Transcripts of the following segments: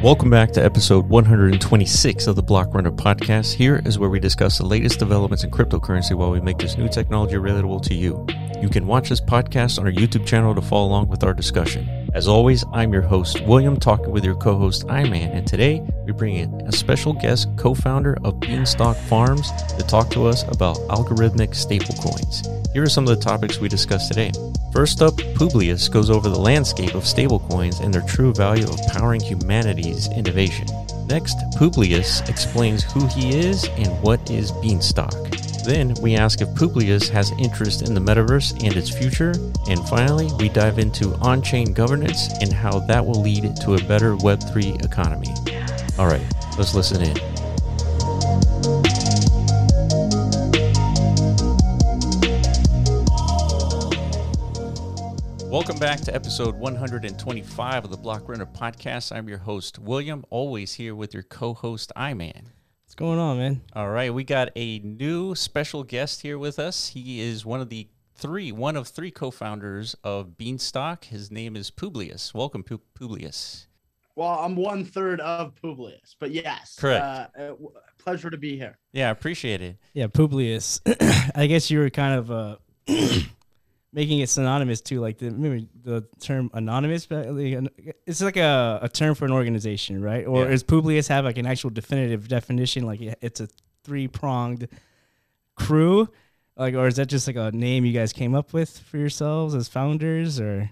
Welcome back to episode 126 of the Block Runner podcast. Here is where we discuss the latest developments in cryptocurrency while we make this new technology relatable to you. You can watch this podcast on our YouTube channel to follow along with our discussion. As always, I'm your host, William, talking with your co host, Iman, and today we bring in a special guest, co founder of Beanstalk Farms, to talk to us about algorithmic stablecoins. Here are some of the topics we discussed today. First up, Publius goes over the landscape of stablecoins and their true value of powering humanity's innovation. Next, Publius explains who he is and what is Beanstalk. Then we ask if Publius has interest in the metaverse and its future. And finally, we dive into on chain governance and how that will lead to a better Web3 economy. All right, let's listen in. Welcome back to episode 125 of the Block Runner podcast. I'm your host, William, always here with your co host, Iman. What's going on, man? All right, we got a new special guest here with us. He is one of the three, one of three co-founders of Beanstalk. His name is Publius. Welcome, Pu- Publius. Well, I'm one third of Publius, but yes, Correct. Uh, uh, pleasure to be here. Yeah, I appreciate it. Yeah, Publius. I guess you were kind of uh, making it synonymous to like the maybe the term anonymous, but it's like a, a term for an organization, right? Or Yeah. does Publius have like an actual definitive definition, like it's a three pronged crew, like, or is that just like a name you guys came up with for yourselves as founders, or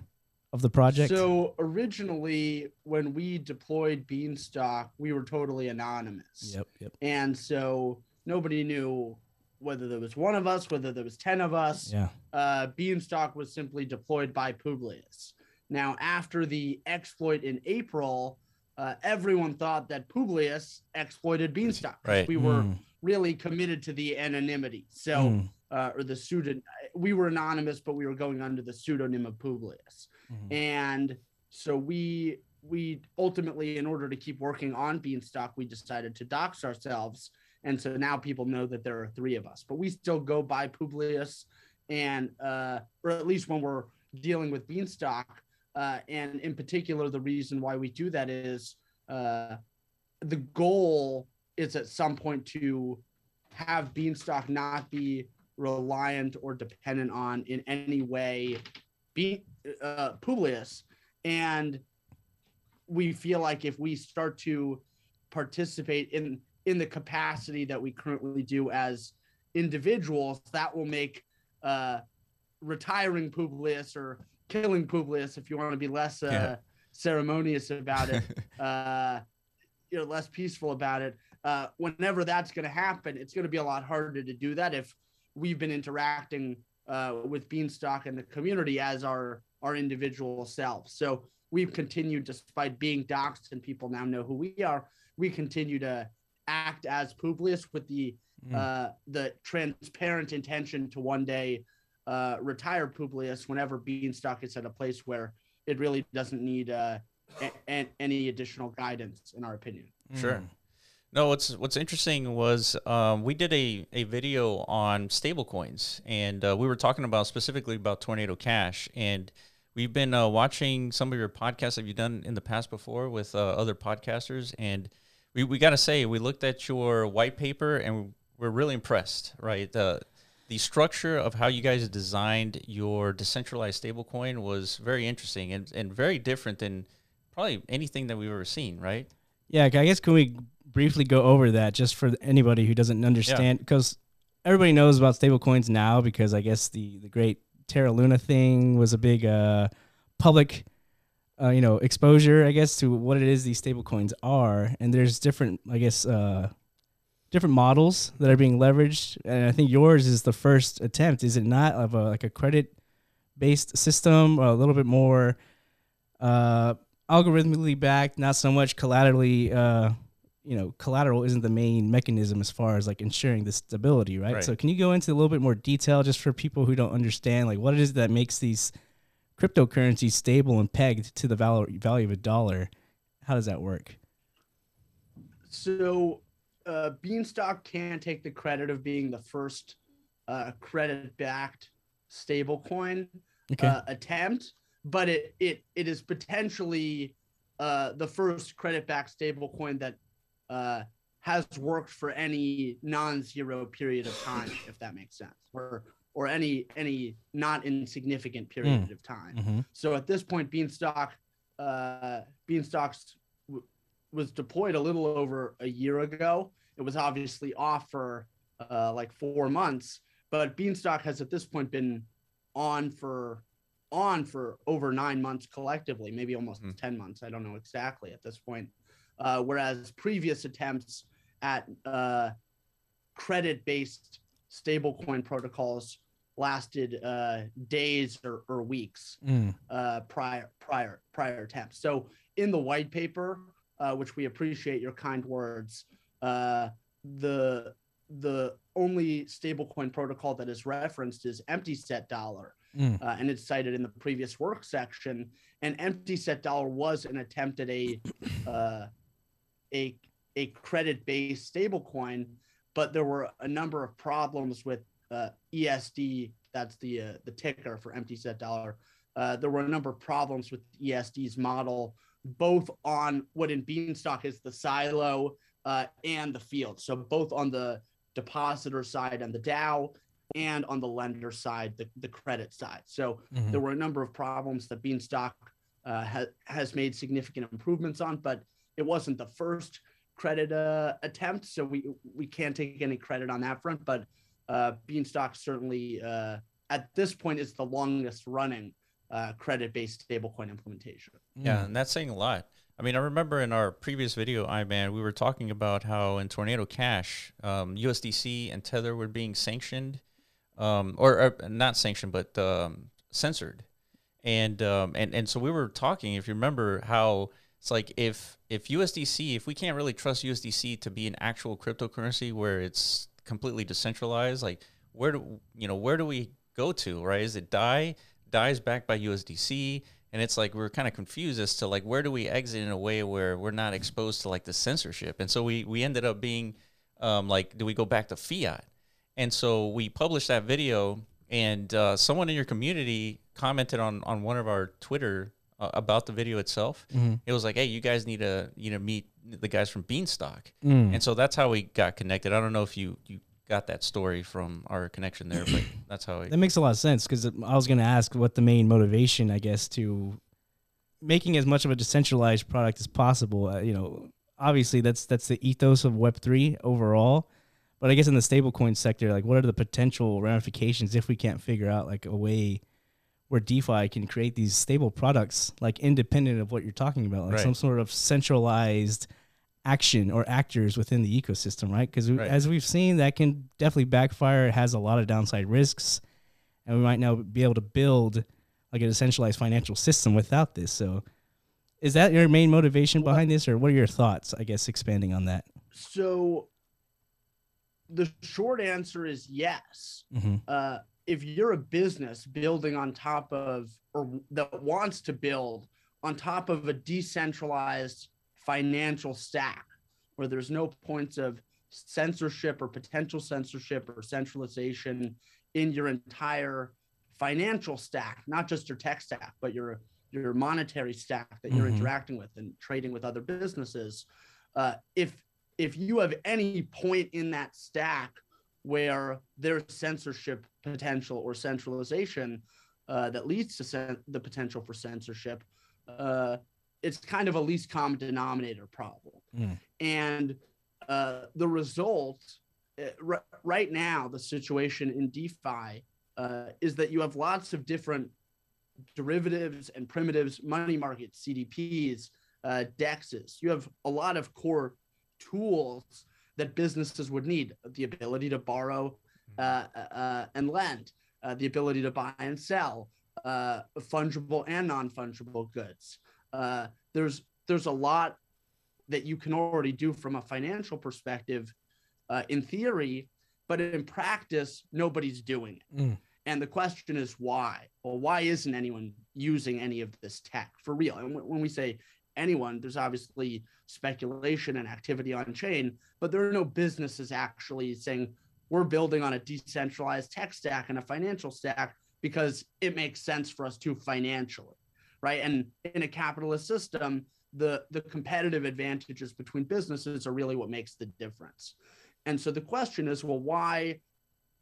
of the project? So originally, when we deployed Beanstalk, we were totally anonymous, yep, yep, and so nobody knew whether there was one of us, whether there was ten of us. yeah, Uh, Beanstalk was simply deployed by Publius. Now, after the exploit in April, uh, everyone thought that Publius exploited Beanstalk. Right. We were Mm. really committed to the anonymity. So. Mm. uh, or the pseudo. We were anonymous, but we were going under the pseudonym of Publius. Mhm. And so we we ultimately, in order to keep working on Beanstalk, we decided to dox ourselves. And so now people know that there are three of us, but we still go by Publius, and uh, or at least when we're dealing with Beanstalk. Uh, and in particular, the reason why we do that is uh, the goal is at some point to have Beanstalk not be reliant or dependent on in any way be uh, Publius and we feel like if we start to participate in in the capacity that we currently do as individuals that will make uh retiring Publius or killing Publius if you want to be less uh, Yeah. ceremonious about it uh you know less peaceful about it uh whenever that's going to happen it's going to be a lot harder to do that if we've been interacting uh with beanstalk and the community as our our individual selves so we've continued despite being doxxed and people now know who we are we continue to act as Publius with the Mm. uh the transparent intention to one day uh retire Publius whenever beanstalk is at a place where it really doesn't need uh a- a- any additional guidance in our opinion Sure. Mm. No, what's what's interesting was um, we did a, a video on stablecoins, and uh, we were talking about specifically about Tornado Cash, and we've been uh, watching some of your podcasts that you've done in the past before with uh, other podcasters, and we, we got to say we looked at your white paper and we're really impressed, right? The the structure of how you guys designed your decentralized stablecoin was very interesting and, and very different than probably anything that we've ever seen, right? Yeah, I guess can we briefly go over that just for anybody who doesn't understand? Because everybody knows about stablecoins now because I guess the the great Terra Luna thing was a big uh, public, uh, you know, exposure. I guess to what it is these stablecoins are, and there's different, I guess, uh, different models that are being leveraged. And I think yours is the first attempt, is it not, of a, like a credit based system, or a little bit more. Uh, algorithmically backed, not so much collaterally. Uh, you know, collateral isn't the main mechanism as far as like ensuring the stability, right? Right. So, can you go into a little bit more detail just for people who don't understand, like what it is that makes these cryptocurrencies stable and pegged to the value value of a dollar? How does that work? So uh, Beanstalk can take the credit of being the first uh, credit-backed stablecoin Okay. uh, attempt, but it it it is potentially uh, the first credit-backed stablecoin that uh, has worked for any non-zero period of time, if that makes sense, or or any any not insignificant period mm. of time. Mm-hmm. So at this point, Beanstalk uh, Beanstalks w- was deployed a little over a year ago. It was obviously off for uh, like four months, but Beanstalk has at this point been on for on for over nine months collectively, maybe almost mm. 10 months. I don't know exactly at this point. Uh, whereas previous attempts at uh, credit based stablecoin protocols lasted uh, days or, or weeks mm. uh, prior prior prior attempts. So in the white paper, uh, which we appreciate your kind words, uh, the the only stablecoin protocol that is referenced is empty set dollar. Mm. Uh, and it's cited in the previous work section. And empty set dollar was an attempt at a uh, a a credit based stablecoin, but there were a number of problems with uh, ESD. That's the uh, the ticker for empty set dollar. Uh, there were a number of problems with ESD's model, both on what in Beanstalk is the silo uh, and the field. So both on the depositor side and the DAO, and on the lender side, the, the credit side. So mm-hmm. there were a number of problems that Beanstalk uh, ha- has made significant improvements on, but it wasn't the first credit uh, attempt. So we we can't take any credit on that front. But uh, Beanstalk certainly uh, at this point is the longest running uh, credit based stablecoin implementation. Yeah, and that's saying a lot. I mean, I remember in our previous video, Iman, we were talking about how in Tornado Cash, um, USDC and Tether were being sanctioned, um, or, or, not sanctioned, but um, censored. And, um, and and so we were talking, if you remember, how it's like if if USDC, if we can't really trust USDC to be an actual cryptocurrency where it's completely decentralized, like where do you know where do we go to, right? Is it DAI? DAI's backed by USDC and it's like we're kind of confused as to like where do we exit in a way where we're not exposed to like the censorship and so we we ended up being um, like do we go back to fiat and so we published that video and uh, someone in your community commented on on one of our twitter uh, about the video itself mm-hmm. it was like hey you guys need to you know meet the guys from beanstalk mm. and so that's how we got connected i don't know if you you got that story from our connection there, but that's how it. That makes a lot of sense because I was going to ask what the main motivation, I guess, to making as much of a decentralized product as possible. Uh, you know, obviously that's that's the ethos of Web three overall, but I guess in the stablecoin sector, like what are the potential ramifications if we can't figure out like a way where DeFi can create these stable products, like independent of what you're talking about, like right. some sort of centralized action or actors within the ecosystem, right? Because right. as we've seen, that can definitely backfire. It has a lot of downside risks, and we might now be able to build like a decentralized financial system without this. So, is that your main motivation behind this, or what are your thoughts? I guess expanding on that. So, the short answer is yes. Mm-hmm. Uh, if you're a business building on top of, or that wants to build on top of a decentralized financial stack where there's no points of censorship or potential censorship or centralization in your entire financial stack, not just your tech stack, but your your monetary stack that you're mm-hmm. interacting with and trading with other businesses. Uh, if if you have any point in that stack where there's censorship potential or centralization uh, that leads to sen- the potential for censorship, uh, it's kind of a least common denominator problem. Mm. And uh, the result uh, r- right now, the situation in DeFi uh, is that you have lots of different derivatives and primitives, money markets, CDPs, uh, DEXs. You have a lot of core tools that businesses would need the ability to borrow hmm. uh, uh, and lend, the ability to buy and sell fungible and non fungible goods. Uh, there's there's a lot that you can already do from a financial perspective uh, in theory, but in practice, nobody's doing it. Mm. And the question is why? Well, why isn't anyone using any of this tech for real? And when we say anyone, there's obviously speculation and activity on chain, but there are no businesses actually saying we're building on a decentralized tech stack and a financial stack because it makes sense for us to financially right? And in a capitalist system, the the competitive advantages between businesses are really what makes the difference. And so the question is, well, why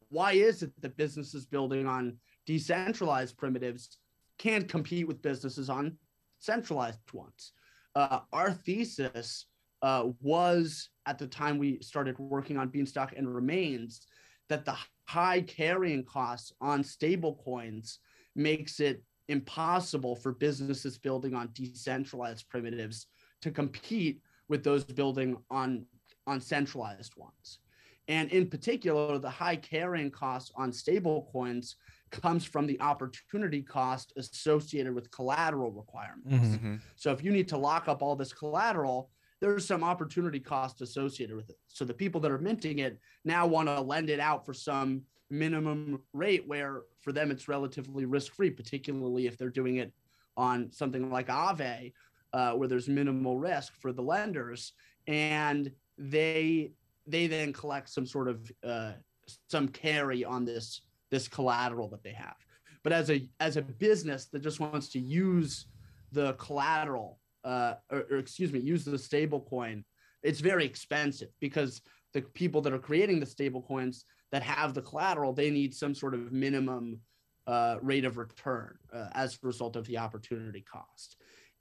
why is it that businesses building on decentralized primitives can't compete with businesses on centralized ones? Uh, our thesis uh, was at the time we started working on Beanstalk and remains that the high carrying costs on stable coins makes it impossible for businesses building on decentralized primitives to compete with those building on on centralized ones. And in particular, the high carrying cost on stable coins comes from the opportunity cost associated with collateral requirements. Mm-hmm. So if you need to lock up all this collateral, there's some opportunity cost associated with it. So the people that are minting it now want to lend it out for some minimum rate where for them it's relatively risk free, particularly if they're doing it on something like Aave, uh, where there's minimal risk for the lenders, and they they then collect some sort of uh, some carry on this this collateral that they have. But as a as a business that just wants to use the collateral, uh, or, or excuse me, use the stable coin, it's very expensive because the people that are creating the stable coins that have the collateral, they need some sort of minimum uh, rate of return uh, as a result of the opportunity cost.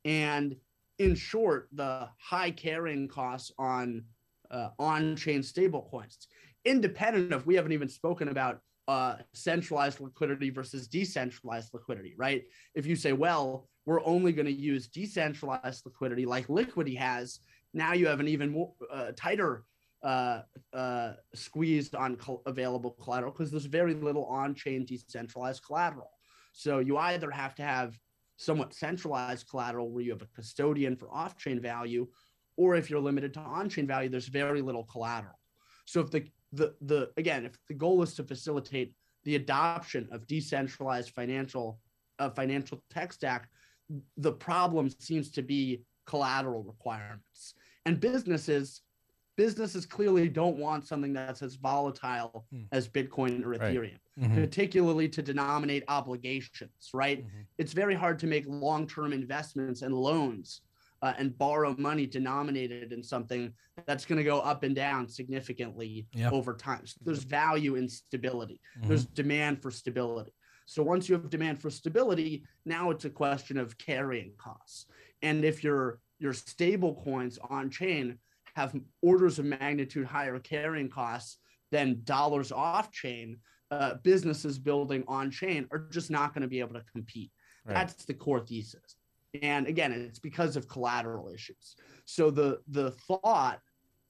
And in short, the high carrying costs on uh, on-chain stablecoins, independent of we haven't even spoken about uh, centralized liquidity versus decentralized liquidity, right? If you say, well, we're only going to use decentralized liquidity like Liquity has, now you have an even more uh, tighter uh, uh, squeezed on co- available collateral because there's very little on-chain decentralized collateral. So you either have to have somewhat centralized collateral where you have a custodian for off-chain value, or if you're limited to on-chain value, there's very little collateral. So if the the the again, if the goal is to facilitate the adoption of decentralized financial uh, financial tech stack, the problem seems to be collateral requirements. And businesses businesses clearly don't want something that's as volatile mm. as Bitcoin or Ethereum, right. mm-hmm. particularly to denominate obligations, right? Mm-hmm. It's very hard to make long term investments and loans uh, and borrow money denominated in something that's going to go up and down significantly yep. over time. So there's value in stability, mm-hmm. there's demand for stability. So once you have demand for stability, now it's a question of carrying costs. And if your your stable coins on chain have orders of magnitude higher carrying costs than dollars off chain, uh, businesses building on chain are just not going to be able to compete. Right. That's the core thesis. And again, it's because of collateral issues. So the the thought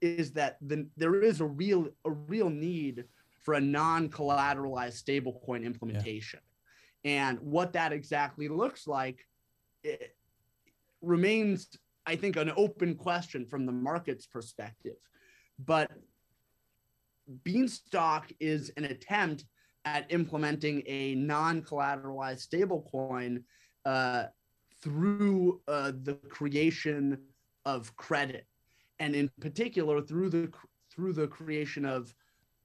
is that the, there is a real a real need for a non-collateralized stablecoin implementation. Yeah. And what that exactly looks like remains I think, an open question from the market's perspective. But Beanstalk is an attempt at implementing a non collateralized stablecoin uh, through uh, the creation of credit, and in particular through the through the creation of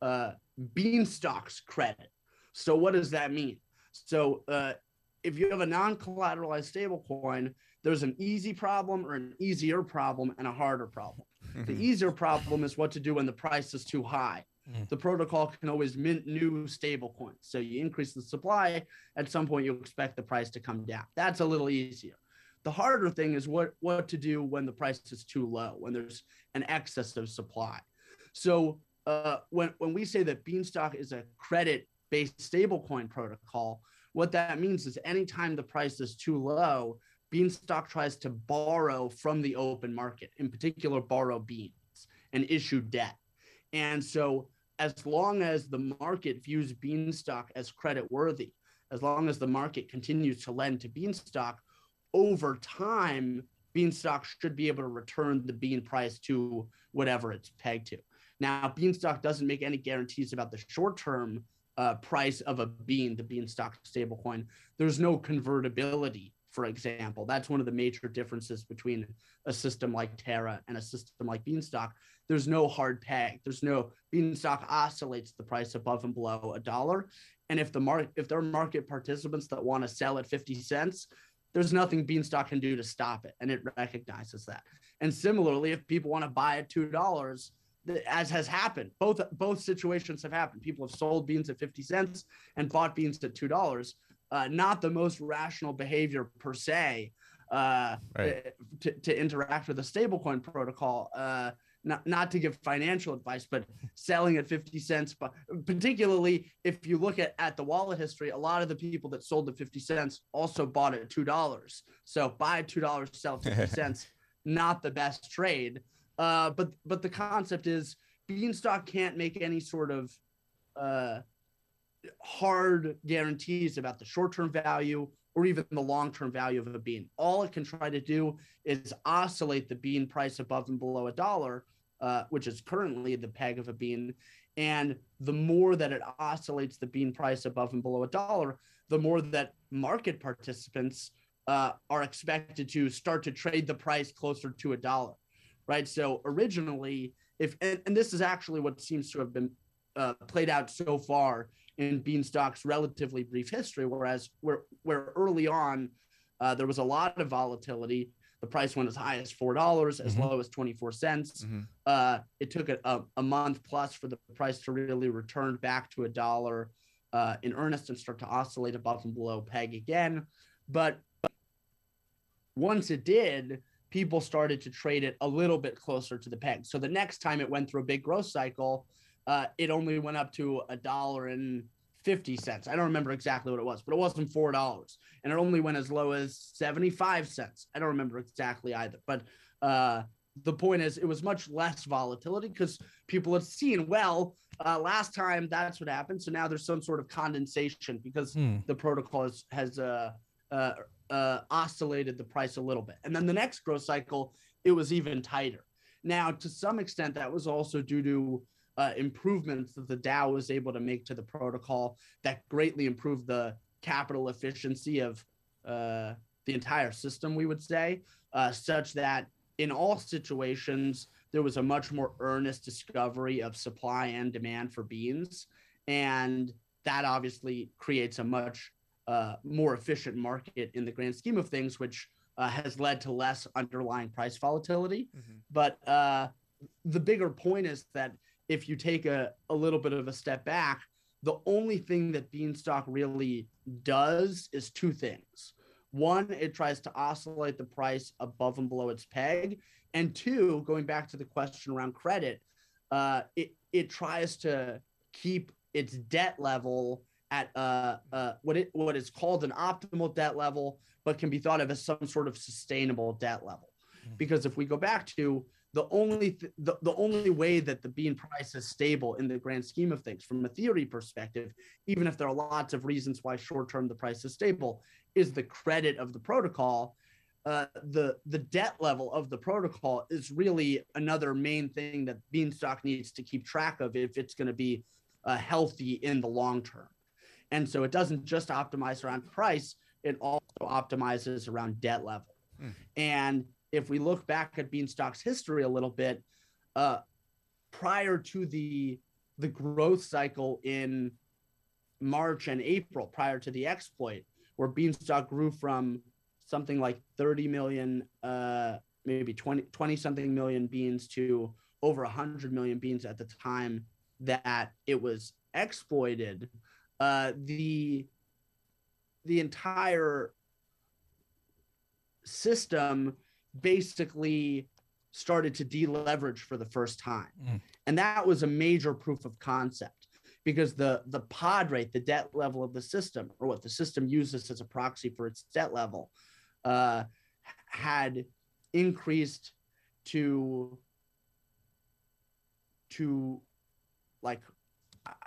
uh, Beanstalk's credit. So, what does that mean? So, uh, if you have a non collateralized stablecoin, there's an easy problem or an easier problem and a harder problem. Mm-hmm. The easier problem is what to do when the price is too high. Mm-hmm. The protocol can always mint new stable coins. So you increase the supply, at some point you expect the price to come down. That's a little easier. The harder thing is what what to do when the price is too low, when there's an excess of supply. So uh, when when we say that Beanstalk is a credit-based stablecoin protocol, what that means is anytime the price is too low, Beanstalk tries to borrow from the open market, in particular, borrow beans and issue debt. And so, as long as the market views Beanstalk as credit worthy, as long as the market continues to lend to Beanstalk, over time, Beanstalk should be able to return the bean price to whatever it's pegged to. Now, Beanstalk doesn't make any guarantees about the short term uh, price of a bean, the Beanstalk stablecoin. There's no convertibility for example. That's one of the major differences between a system like Terra and a system like Beanstalk. There's no hard peg. There's no Beanstalk oscillates the price above and below a dollar. And if the market, if there are market participants that want to sell at 50 cents, there's nothing Beanstalk can do to stop it, and it recognizes that. And similarly, if people want to buy at two dollars, as has happened, both both situations have happened. People have sold beans at fifty cents and bought beans at two dollars. Uh, not the most rational behavior per se uh, right. to, to interact with a stablecoin protocol. Uh, not, not to give financial advice, but selling at 50 cents, but particularly if you look at, at the wallet history, a lot of the people that sold at 50 cents also bought at $2. So buy $2, sell 50 cents, not the best trade. Uh, but, but the concept is Beanstalk can't make any sort of uh, hard guarantees about the short-term value or even the long-term value of a bean. All it can try to do is oscillate the bean price above and below a dollar, uh, which is currently the peg of a bean. And the more that it oscillates the bean price above and below a dollar, the more that market participants uh, are expected to start to trade the price closer to a dollar, right? So originally, if and, and this is actually what seems to have been uh, played out so far in Beanstalk's relatively brief history, whereas where where early on uh, there was a lot of volatility. The price went as high as four dollars, as mm-hmm. low as twenty four cents. Mm-hmm. Uh, it took a, a, a, month plus for the price to really return back to a dollar uh, in earnest and start to oscillate above and below peg again. But once it did, people started to trade it a little bit closer to the peg. So the next time it went through a big growth cycle, uh, it only went up to a dollar and 50 cents. I don't remember exactly what it was, but it wasn't four dollars. And it only went as low as 75 cents. I don't remember exactly either. But uh, the point is, it was much less volatility because people had seen, well, uh, last time that's what happened. So now there's some sort of condensation because hmm. the protocol has, has uh, uh, uh, oscillated the price a little bit. And then the next growth cycle, it was even tighter. Now, to some extent, that was also due to uh, improvements that the DAO was able to make to the protocol that greatly improved the capital efficiency of uh, the entire system, we would say, uh, such that in all situations, there was a much more earnest discovery of supply and demand for beans. And that obviously creates a much uh, more efficient market in the grand scheme of things, which uh, has led to less underlying price volatility. Mm-hmm. But uh, the bigger point is that if you take a, a little bit of a step back, the only thing that Beanstalk really does is two things. One, it tries to oscillate the price above and below its peg. And two, going back to the question around credit, uh, it, it tries to keep its debt level at uh, uh, what it what is called an optimal debt level, but can be thought of as some sort of sustainable debt level. Hmm. Because if we go back to the only th- the, the only way that the bean price is stable in the grand scheme of things from a theory perspective even if there are lots of reasons why short term the price is stable is the credit of the protocol. Uh, the the debt level of the protocol is really another main thing that beanstalk needs to keep track of if it's going to be uh, healthy in the long term. And so it doesn't just optimize around price it also optimizes around debt level. Mm. and if we look back at Beanstalk's history a little bit, uh, prior to the the growth cycle in March and April, prior to the exploit, where Beanstalk grew from something like 30 million, uh, maybe 20, 20 something million beans to over 100 million beans at the time that it was exploited. Uh, the the entire system basically started to deleverage for the first time. Mm. And that was a major proof of concept because the the pod rate, the debt level of the system, or what the system uses as a proxy for its debt level, uh, had increased to to like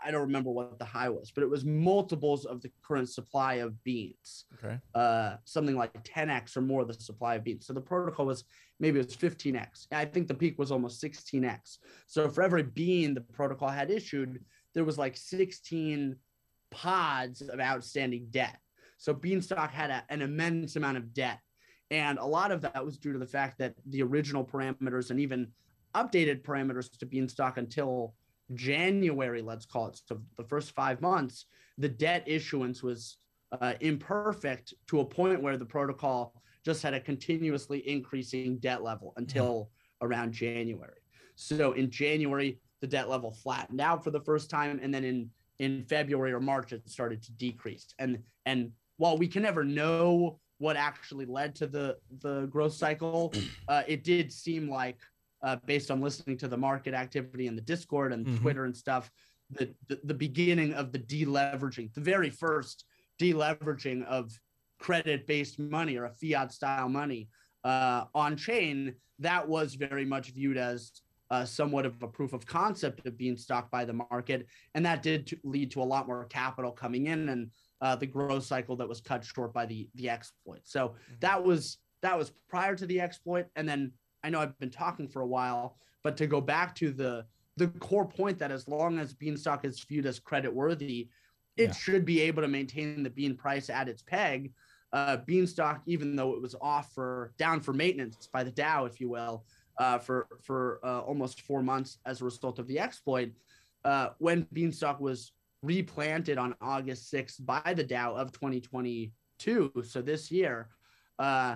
I don't remember what the high was, but it was multiples of the current supply of beans. Okay. Uh, something like 10x or more of the supply of beans. So the protocol was maybe it was 15x. I think the peak was almost 16x. So for every bean the protocol had issued, there was like 16 pods of outstanding debt. So Beanstalk had a, an immense amount of debt. And a lot of that was due to the fact that the original parameters and even updated parameters to Beanstalk until January, let's call it, so the first five months, the debt issuance was uh, imperfect to a point where the protocol just had a continuously increasing debt level until around January. So in January, the debt level flattened out for the first time, and then in in February or March, it started to decrease. And and while we can never know what actually led to the the growth cycle, uh, it did seem like, uh, based on listening to the market activity in the Discord and mm-hmm. Twitter and stuff, that the, the beginning of the deleveraging, the very first deleveraging of credit based money or a fiat style money uh, on chain, that was very much viewed as uh, somewhat of a proof of concept of Beanstalk by the market. And that did to lead to a lot more capital coming in and uh, the growth cycle that was cut short by the, the exploit. So mm-hmm. that was that was prior to the exploit. And then I know I've been talking for a while, but to go back to the the core point that as long as Beanstalk is viewed as credit worthy, it yeah. should be able to maintain the bean price at its peg. Uh, Beanstalk, even though it was off for down for maintenance by the DAO, if you will, uh, for for uh, almost four months as a result of the exploit. Uh, when Beanstalk was replanted on August 6th by the DAO of 2022, so this year, uh,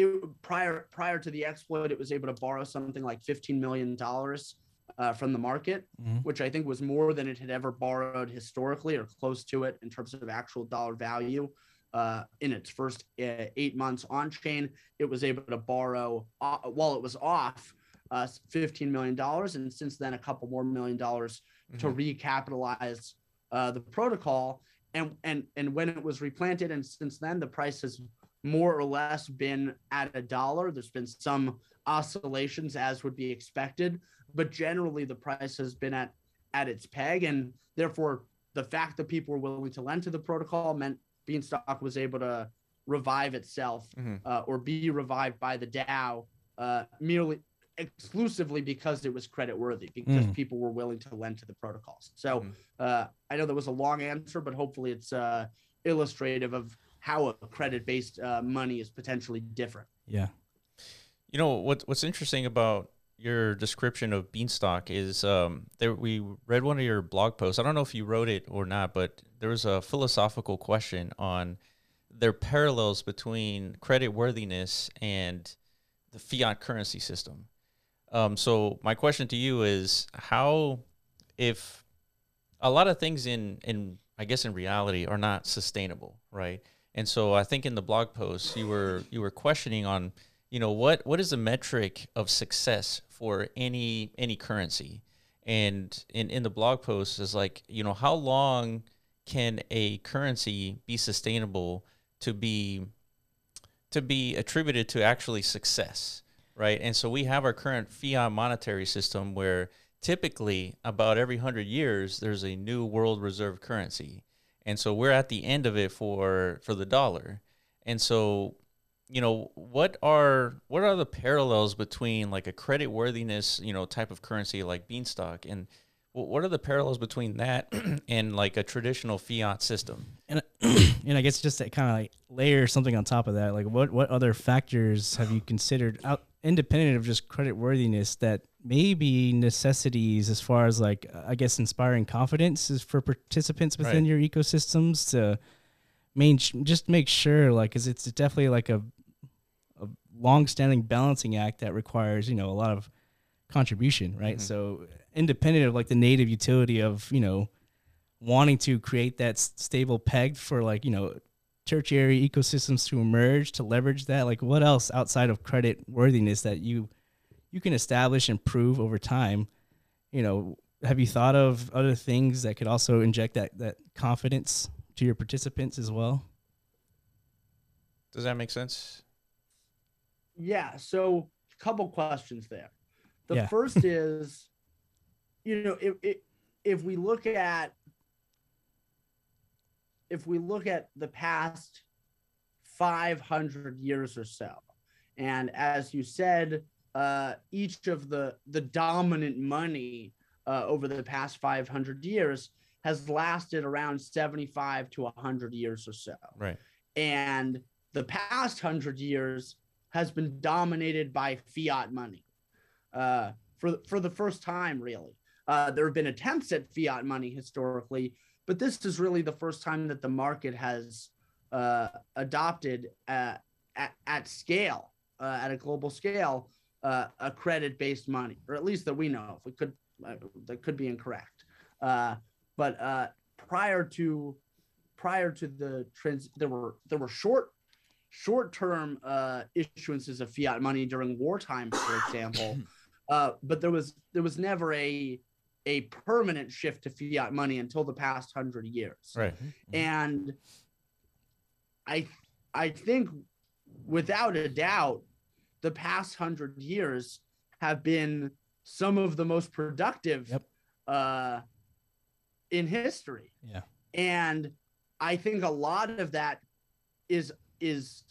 it, prior prior to the exploit, it was able to borrow something like 15 million dollars uh, from the market, mm-hmm. which I think was more than it had ever borrowed historically or close to it in terms of actual dollar value uh, in its first uh, eight months on chain, it was able to borrow uh, while it was off uh, $15 million. And since then, a couple more million dollars mm-hmm. to recapitalize uh, the protocol. And, and, and when it was replanted, and since then, the price has more or less been at a dollar. There's been some oscillations as would be expected, but generally the price has been at, at its peg. And therefore, the fact that people were willing to lend to the protocol meant Beanstalk was able to revive itself mm-hmm. uh, or be revived by the DAO uh, merely exclusively because it was credit worthy because mm. people were willing to lend to the protocols. So mm. uh, I know that was a long answer, but hopefully it's uh, illustrative of how a credit based uh, money is potentially different. Yeah. You know what? What's interesting about your description of Beanstalk is um, there. We read one of your blog posts. I don't know if you wrote it or not, but there was a philosophical question on their parallels between credit worthiness and the fiat currency system. Um, so my question to you is how, if a lot of things in in I guess in reality are not sustainable, right? And so I think in the blog post you were you were questioning on you know what what is the metric of success for any any currency? And in in the blog post is like you know how long can a currency be sustainable to be to be attributed to actually success right? And so we have our current fiat monetary system where typically about every 100 years there's a new world reserve currency and so we're at the end of it for for the dollar. And so you know what are what are the parallels between like a credit worthiness you know type of currency like beanstalk? And what are the parallels between that and like a traditional fiat system? And and i guess just to kind of like layer something on top of that like what what other factors have you considered out independent of just credit worthiness that may be necessities as far as like i guess inspiring confidence is for participants within right. your ecosystems to main just make sure like because it's definitely like a long-standing balancing act that requires you know a lot of contribution right mm-hmm. so independent of like the native utility of you know wanting to create that stable peg for like you know tertiary ecosystems to emerge to leverage that like what else outside of credit worthiness that you you can establish and prove over time you know have you thought of other things that could also inject that that confidence to your participants as well does that make sense yeah. So, a couple questions there. The yeah. first is, you know, if, if if we look at if we look at the past 500 years or so, and as you said, uh, each of the the dominant money uh, over the past 500 years has lasted around 75 to 100 years or so. Right. And the past 100 years has been dominated by fiat money uh, for for the first time. Really, uh, there have been attempts at fiat money historically, but this is really the first time that the market has uh, adopted uh, at, at scale, uh, at a global scale, uh, a credit-based money, or at least that we know of. We could uh, that could be incorrect, uh, but uh, prior to prior to the trans, there were there were short short-term uh, issuances of fiat money during wartime, for example. Uh, but there was there was never a a permanent shift to fiat money until the past hundred years. Right. And I I think without a doubt, the past hundred years have been some of the most productive Yep. uh, in history. Yeah. And I think a lot of that is is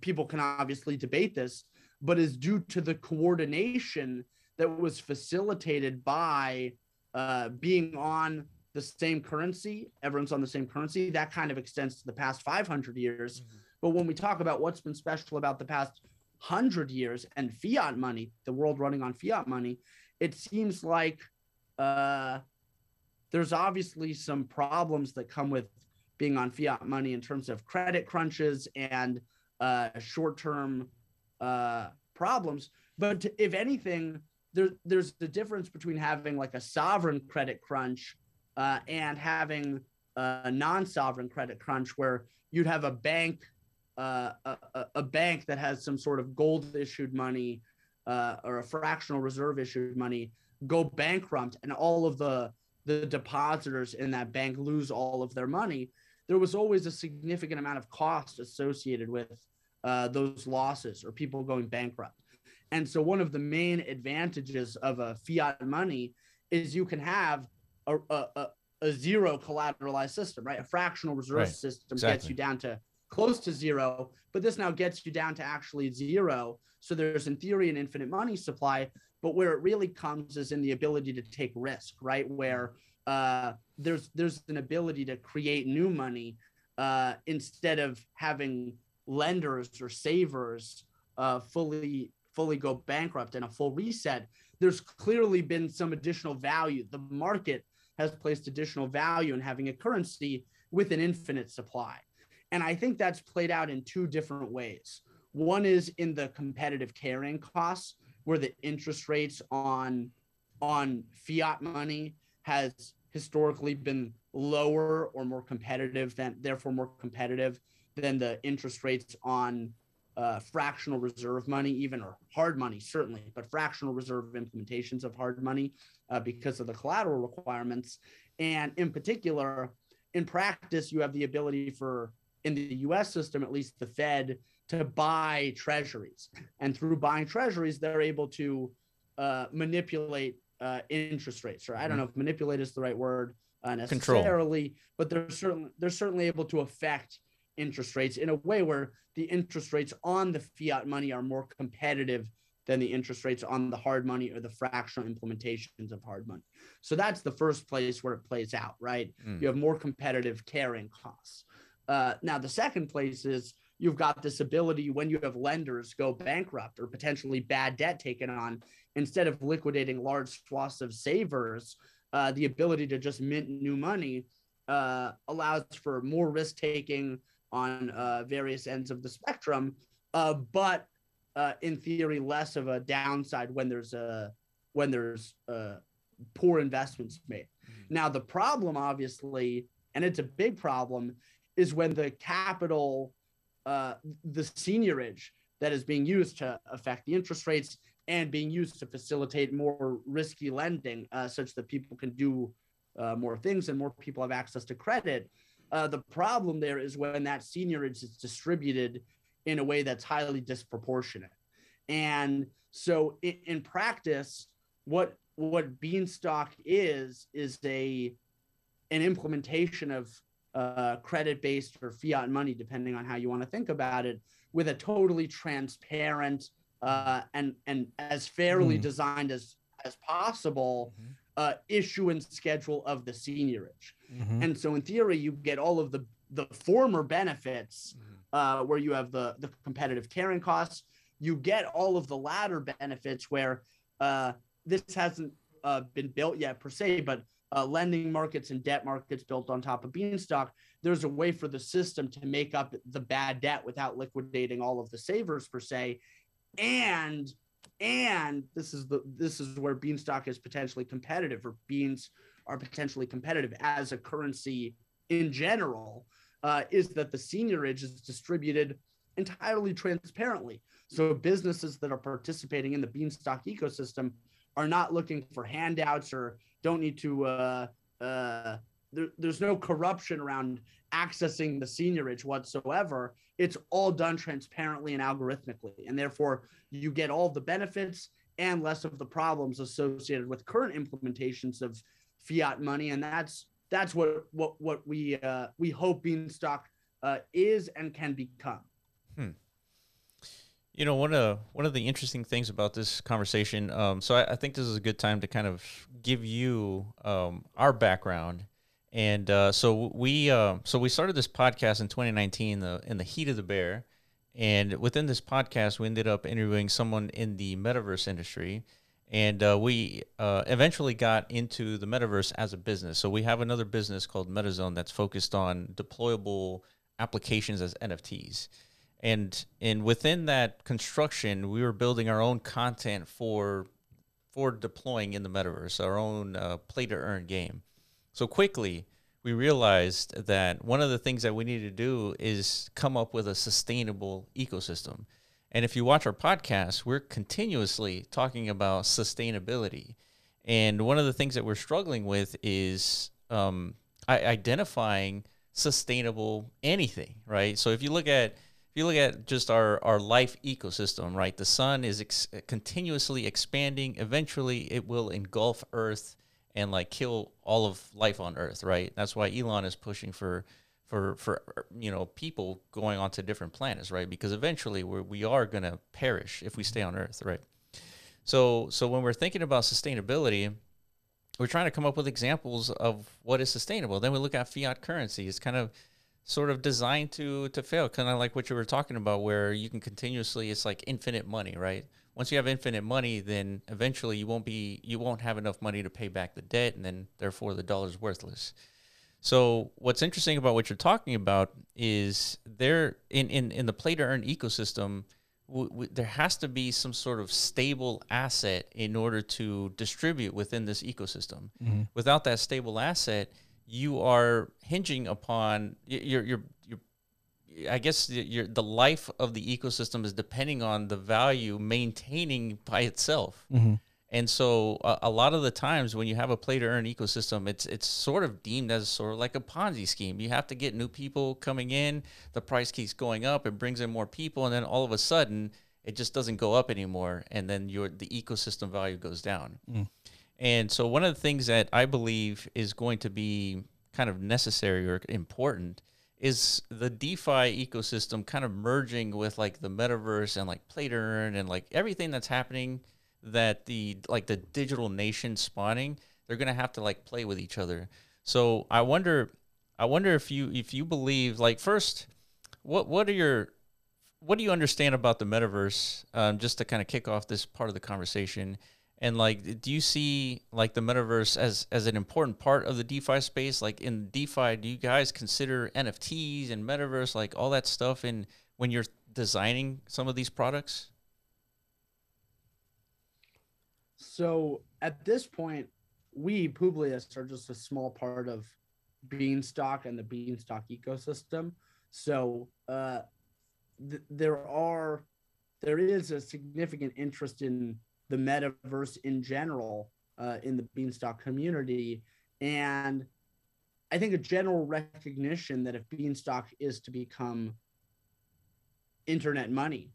people can obviously debate this, but is due to the coordination that was facilitated by uh, being on the same currency. Everyone's on the same currency. That kind of extends to the past 500 years. But when we talk about what's been special about the past 100 years and fiat money, the world running on fiat money, it seems like uh, there's obviously some problems that come with being on fiat money in terms of credit crunches and uh, short-term uh, problems. But if anything, there, there's the difference between having like a sovereign credit crunch uh, and having a non-sovereign credit crunch, where you'd have a bank, uh, a, a- bank that has some sort of gold issued money uh, or a fractional reserve issued money go bankrupt, and all of the the depositors in that bank lose all of their money. There was always a significant amount of cost associated with uh, those losses or people going bankrupt. And so, one of the main advantages of a fiat money is you can have a, a, a, zero collateralized system, right? A fractional reserve Right. system gets you down to close to zero, but this now gets you down to actually zero. So, there's in theory an infinite money supply, but where it really comes is in the ability to take risk, right? Where uh, there's there's an ability to create new money uh, instead of having lenders or savers uh, fully fully go bankrupt and a full reset. There's clearly been some additional value. The market has placed additional value in having a currency with an infinite supply, and I think that's played out in two different ways. One is in the competitive carrying costs, where the interest rates on on fiat money has historically been lower or more competitive than therefore more competitive than the interest rates on uh, fractional reserve money even or hard money certainly but fractional reserve implementations of hard money uh, because of the collateral requirements and in particular in practice you have the ability for in the us system at least the fed to buy treasuries. And through buying treasuries they're able to uh, manipulate uh, interest rates or i don't know if manipulate is the right word uh, Control. necessarily but they're certainly they're certainly able to affect interest rates in a way where the interest rates on the fiat money are more competitive than the interest rates on the hard money or the fractional implementations of hard money. So that's the first place where it plays out right? Mm. you have more competitive carrying costs uh, now the second place is you've got this ability when you have lenders go bankrupt or potentially bad debt taken on instead of liquidating large swaths of savers uh, the ability to just mint new money uh, allows for more risk taking on uh, various ends of the spectrum. Uh, but uh, in theory less of a downside when there's a when there's uh, poor investments made. Now the problem obviously and it's a big problem is when the capital uh, the seigniorage that is being used to affect the interest rates and being used to facilitate more risky lending uh, such that people can do uh, more things and more people have access to credit. Uh, the problem there is when that seigniorage is distributed in a way that's highly disproportionate. And so in, in practice, what what Beanstalk is is a an implementation of uh, credit based or fiat money, depending on how you want to think about it, with a totally transparent uh, and and as fairly Hmm. designed as as possible Mhm. uh, issuance schedule of the seigniorage. Mhm. And so, in theory, you get all of the the former benefits uh, where you have the the competitive carrying costs. You get all of the latter benefits where uh, this hasn't uh, been built yet per se, but uh, lending markets and debt markets built on top of Beanstalk. there's a way for the system to make up the bad debt without liquidating all of the savers per se and and this is the this is where beanstalk is potentially competitive or beans are potentially competitive as a currency in general uh, is that the seigniorage is distributed entirely transparently so businesses that are participating in the beanstalk ecosystem are not looking for handouts or don't need to uh, uh, there, there's no corruption around accessing the seigniorage whatsoever. It's all done transparently and algorithmically, and therefore you get all the benefits and less of the problems associated with current implementations of fiat money. And that's that's what what what we uh, we hope Beanstalk uh, is and can become. Hmm. You know, one of one of the interesting things about this conversation. Um, so I, I, think this is a good time to kind of give you um, our background. And uh, so we uh, so we started this podcast in 2019 the, in the heat of the bear. And within this podcast we ended up interviewing someone in the metaverse industry. And uh, we uh, eventually got into the metaverse as a business. So we have another business called metazone that's focused on deployable applications as nfts and and within that construction we were building our own content for for deploying in the metaverse our own uh, play to earn game so quickly, we realized that one of the things that we need to do is come up with a sustainable ecosystem. And if you watch our podcast, we're continuously talking about sustainability. And one of the things that we're struggling with is um, identifying sustainable anything, right? So if you look at if you look at just our, our life ecosystem, right, the sun is ex- continuously expanding. Eventually, it will engulf Earth and like kill all of life on Earth, right? That's why Elon is pushing for for for you know people going onto different planets, right? Because eventually we're, we are to perish if we stay on Earth, right? So so when we're thinking about sustainability, we're trying to come up with examples of what is sustainable. Then we look at fiat currency. It's kind of sort of designed to to fail, kind of like what you were talking about, where you can continuously. It's like infinite money, right? once you have infinite money, then eventually you won't be you won't have enough money to pay back the debt, and then therefore the dollar's worthless. So what's interesting about what you're talking about is there in in in the play to earn ecosystem. W- w- there has to be some sort of stable asset in order to distribute within this ecosystem. Mm-hmm. Without that stable asset, you are hinging upon you're you're you're I guess the, the life of the ecosystem is depending on the value maintaining by itself. Mm-hmm. And so a, a, lot of the times when you have a play to earn ecosystem, it's it's sort of deemed as sort of like a Ponzi scheme. You have to get new people coming in, the price keeps going up, it brings in more people, and then all of a sudden it just doesn't go up anymore, and then your the ecosystem value goes down. Mm. And so one of the things that I believe is going to be kind of necessary or important is the DeFi ecosystem kind of merging with like the metaverse and like play to earn and like everything that's happening that the like the digital nation spawning, they're gonna have to like play with each other. So I wonder, I wonder if you if you believe like first, what what are your what do you understand about the metaverse? Um, just to kind of kick off this part of the conversation, and like, do you see like the metaverse as as an important part of the DeFi space? Like in DeFi, do you guys consider NFTs and metaverse, like all that stuff, in when you're designing some of these products? So at this point, we Publius are just a small part of Beanstalk and the Beanstalk ecosystem. So uh, th- there are there is a significant interest in the metaverse in general uh, in the Beanstalk community. And I think a general recognition that if Beanstalk is to become internet money,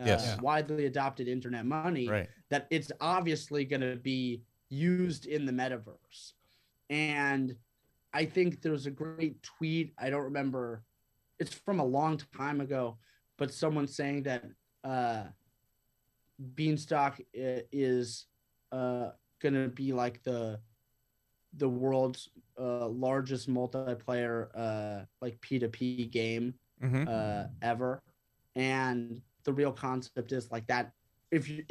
uh, yes. widely adopted internet money, right. that it's obviously going to be used in the metaverse. And I think there's a great tweet. I don't remember, it's from a long time ago, but someone saying that uh, Beanstalk is uh, going to be like the the world's uh, largest multiplayer uh, like P2P game mm-hmm. uh, ever, and the real concept is like that. If you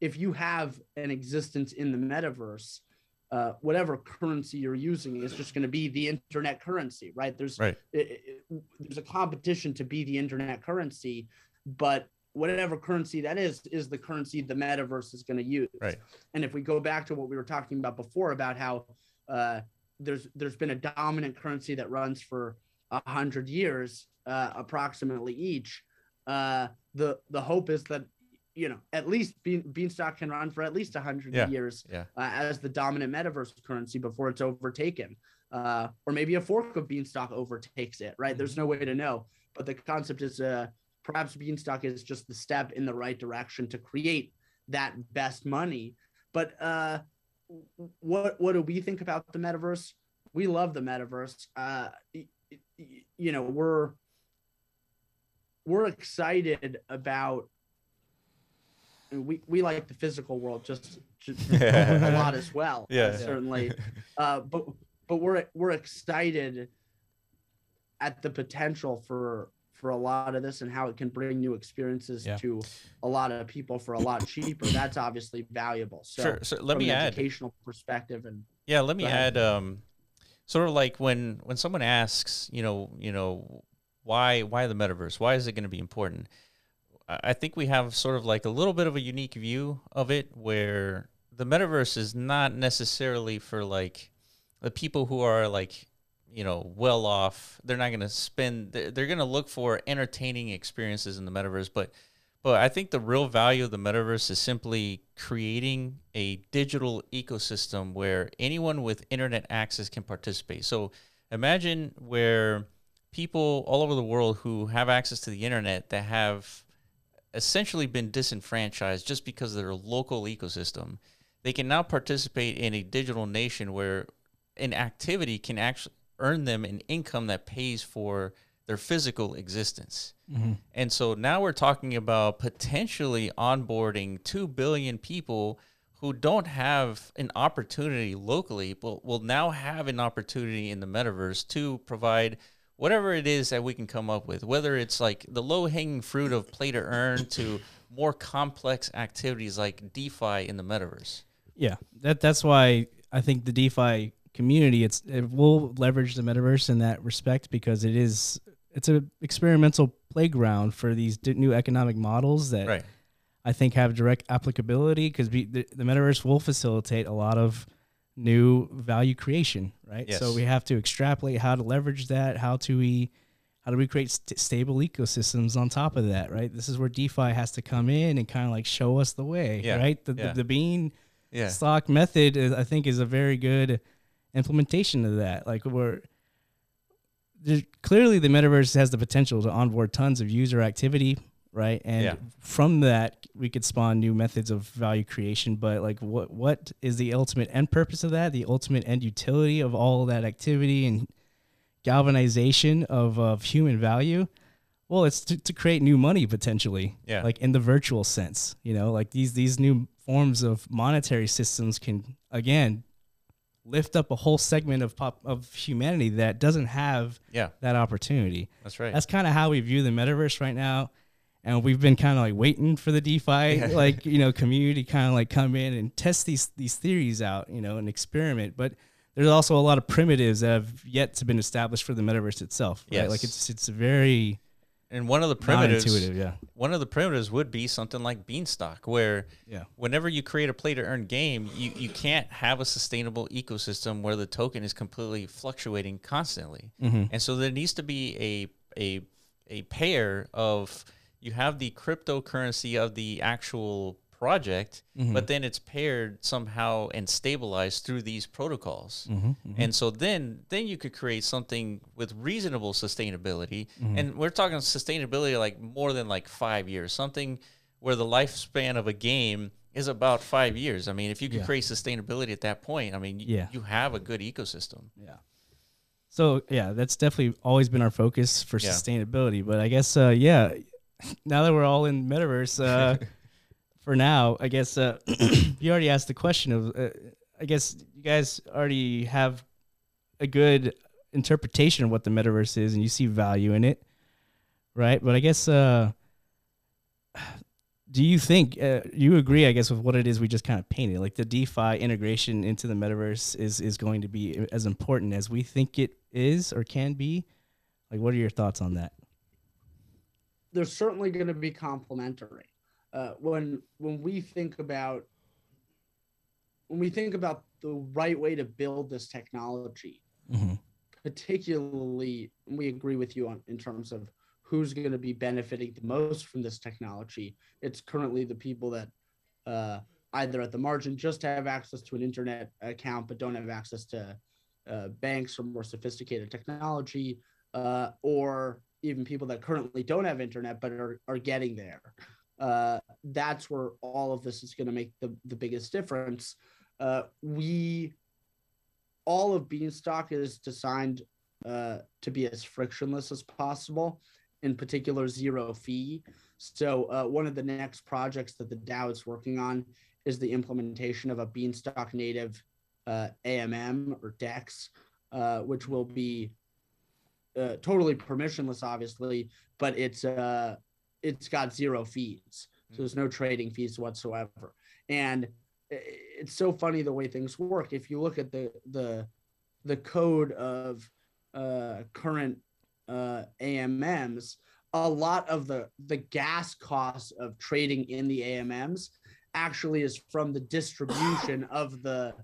if you have an existence in the metaverse, uh, whatever currency you're using is just going to be the internet currency, right? There's right. It, it, there's a competition to be the internet currency, but whatever currency that is is the currency the metaverse is going to use. Right. And if we go back to what we were talking about before about how uh, there's there's been a dominant currency that runs for a hundred years, uh, approximately each. Uh, the the hope is that you know, at least Bean, Beanstalk can run for at least 100 yeah. years yeah. Uh, as the dominant metaverse currency before it's overtaken. Uh, or maybe a fork of Beanstalk overtakes it, right? Mm-hmm. There's no way to know. But the concept is uh, perhaps Beanstalk is just the step in the right direction to create that best money. But uh, what what do we think about the metaverse? We love the metaverse. Uh, you know, we're we're excited about we we like the physical world just, just a lot as well. Yeah, certainly. Uh, but but we're we're excited at the potential for for a lot of this and how it can bring new experiences yeah. to a lot of people for a lot cheaper. That's obviously valuable. So, sure. So let me add educational perspective and yeah. Let me add um, sort of like when when someone asks, you know, you know, why why the metaverse? Why is it going to be important? I think we have sort of like a little bit of a unique view of it where the metaverse is not necessarily for like the people who are like you know well off they're not going to spend they're, going to look for entertaining experiences in the metaverse but but i think the real value of the metaverse is simply creating a digital ecosystem where anyone with internet access can participate so imagine where people all over the world who have access to the internet that have essentially been disenfranchised just because of their local ecosystem. They can now participate in a digital nation where an activity can actually earn them an income that pays for their physical existence. Mm-hmm. And so now we're talking about potentially onboarding 2 billion people who don't have an opportunity locally, but will now have an opportunity in the metaverse to provide whatever it is that we can come up with, whether it's like the low hanging fruit of play to earn to more complex activities like DeFi in the metaverse. Yeah, that that's why I think the DeFi community it's it will leverage the metaverse in that respect because it is it's an experimental playground for these new economic models that right. I think have direct applicability because the, the metaverse will facilitate a lot of new value creation, right? Yes. So we have to extrapolate how to leverage that, how to we how do we create st- stable ecosystems on top of that, right? This is where DeFi has to come in and kind of like show us the way, yeah. right? The, yeah. the, the bean yeah. stock method, is, I think, is a very good implementation of that. Like we're clearly the metaverse has the potential to onboard tons of user activity, right? And yeah. from that, we could spawn new methods of value creation. But like, what what is the ultimate end purpose of that? The ultimate end utility of all that activity and galvanization of of human value? Well, it's to, to create new money potentially. Yeah. Like in the virtual sense, you know, like these these new forms of monetary systems can again lift up a whole segment of pop of humanity that doesn't have yeah. that opportunity. That's right. That's kind of how we view the metaverse right now and we've been kind of like waiting for the DeFi yeah. like you know community kind of like come in and test these these theories out, you know, and experiment. But there's also a lot of primitives that have yet to been established for the metaverse itself. Right? Yes. like it's it's very and one of the primitives, yeah. One of the primitives would be something like Beanstalk, where yeah. whenever you create a play to earn game, you, you can't have a sustainable ecosystem where the token is completely fluctuating constantly. Mm-hmm. And so there needs to be a a a pair of you have the cryptocurrency of the actual project, mm-hmm. but then it's paired somehow and stabilized through these protocols. Mm-hmm, mm-hmm. And so then then you could create something with reasonable sustainability. Mm-hmm. And we're talking sustainability like more than like 5 years, something where the lifespan of a game is about 5 years. I mean, if you can yeah. create sustainability at that point, I mean, yeah. you have a good ecosystem. Yeah. So, yeah, that's definitely always been our focus for Yeah. sustainability, but I guess uh yeah, now that we're all in metaverse, uh, for now, I guess uh, you already asked the question of. Uh, I guess you guys already have a good interpretation of what the metaverse is, and you see value in it, right? But I guess uh, do you think uh, you agree i guess with what it is we just kind of painted like the defi integration into the metaverse is is going to be as important as we think it is or can be like what are your thoughts on that they're certainly going to be complementary uh, when when we think about when we think about the right way to build this technology mm-hmm. particularly we agree with you on in terms of who's going to be benefiting the most from this technology. It's currently the people that uh, either at the margin just have access to an internet account but don't have access to uh, banks or more sophisticated technology, uh, or even people that currently don't have internet but are, are getting there. Uh, that's where all of this is going to make the, the biggest difference. Uh, we, all of Beanstalk is designed uh, to be as frictionless as possible in particular zero fee. So uh, one of the next projects that the DAO is working on is the implementation of a Beanstalk native uh, AMM or DEX, uh, which will be totally permissionless, obviously, but it's it's got zero fees, so there's no trading fees whatsoever. And it's so funny the way things work. If you look at the the the code of uh, current uh, AMMs, a lot of the the gas costs of trading in the AMMs actually is from the distribution of the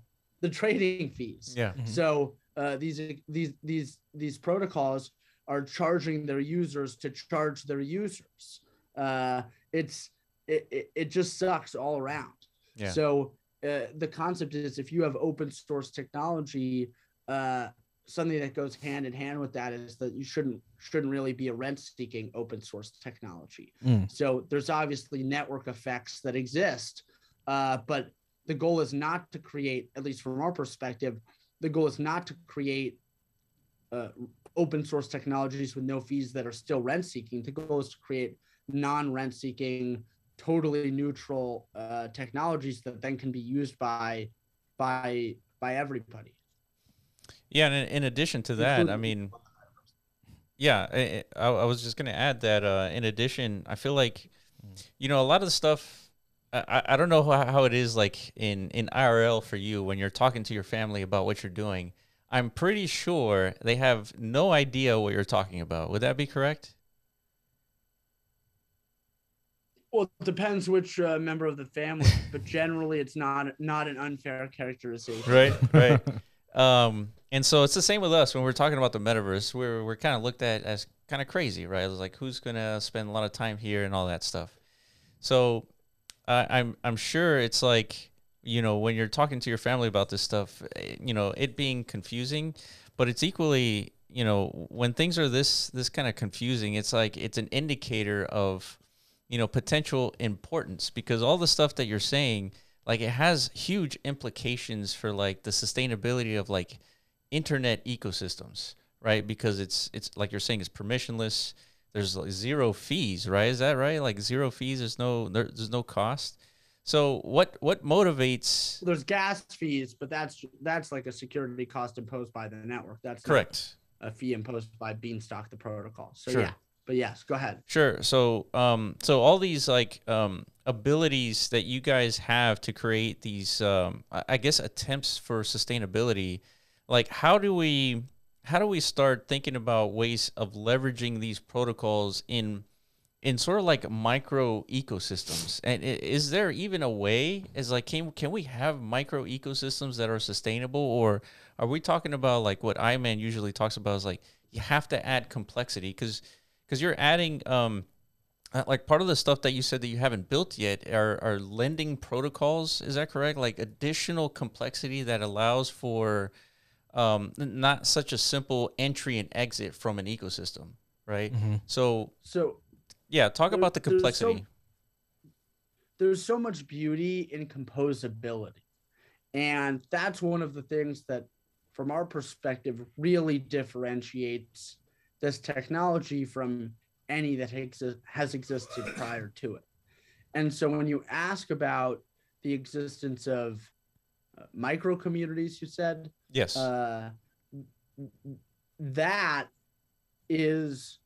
the trading fees. Yeah. Mm-hmm. So uh, these these these these protocols are charging their users to charge their users. Uh, it's it, it, it just sucks all around. Yeah. So uh, the concept is if you have open source technology, uh, something that goes hand in hand with that is that you shouldn't shouldn't really be a rent seeking open source technology mm. so there's obviously network effects that exist uh, but the goal is not to create at least from our perspective the goal is not to create uh, open source technologies with no fees that are still rent seeking the goal is to create non rent seeking totally neutral uh, technologies that then can be used by by by everybody yeah, and in addition to that, I mean, yeah, I, I was just going to add that uh, in addition, I feel like, you know, a lot of the stuff. I, I don't know how, how it is like in, in IRL for you when you're talking to your family about what you're doing. I'm pretty sure they have no idea what you're talking about. Would that be correct? Well, it depends which uh, member of the family, but generally, it's not not an unfair characterization. Right, right. um, and so it's the same with us when we're talking about the metaverse. We're we're kind of looked at as kind of crazy, right? It's like who's gonna spend a lot of time here and all that stuff. So uh, I'm I'm sure it's like you know when you're talking to your family about this stuff, eh, you know it being confusing, but it's equally you know when things are this this kind of confusing, it's like it's an indicator of you know potential importance because all the stuff that you're saying like it has huge implications for like the sustainability of like internet ecosystems, right? Because it's it's like you're saying, it's permissionless. There's like zero fees, right? Is that right? Like zero fees. There's no there, there's no cost. So what what motivates? There's gas fees, but that's that's like a security cost imposed by the network. That's correct. A fee imposed by Beanstalk, the protocol. So sure. yeah, but yes, go ahead. Sure. So um, so all these like um abilities that you guys have to create these um, I guess attempts for sustainability like how do we how do we start thinking about ways of leveraging these protocols in in sort of like micro ecosystems and is there even a way is like can, can we have micro ecosystems that are sustainable or are we talking about like what iman usually talks about is like you have to add complexity because because you're adding um uh, like part of the stuff that you said that you haven't built yet are, are lending protocols is that correct like additional complexity that allows for um, not such a simple entry and exit from an ecosystem, right? Mm-hmm. So, so yeah, talk there, about the complexity. There's so, there's so much beauty in composability, and that's one of the things that, from our perspective, really differentiates this technology from any that exi- has existed prior to it. And so, when you ask about the existence of uh, micro communities, you said Yes. Uh, that is,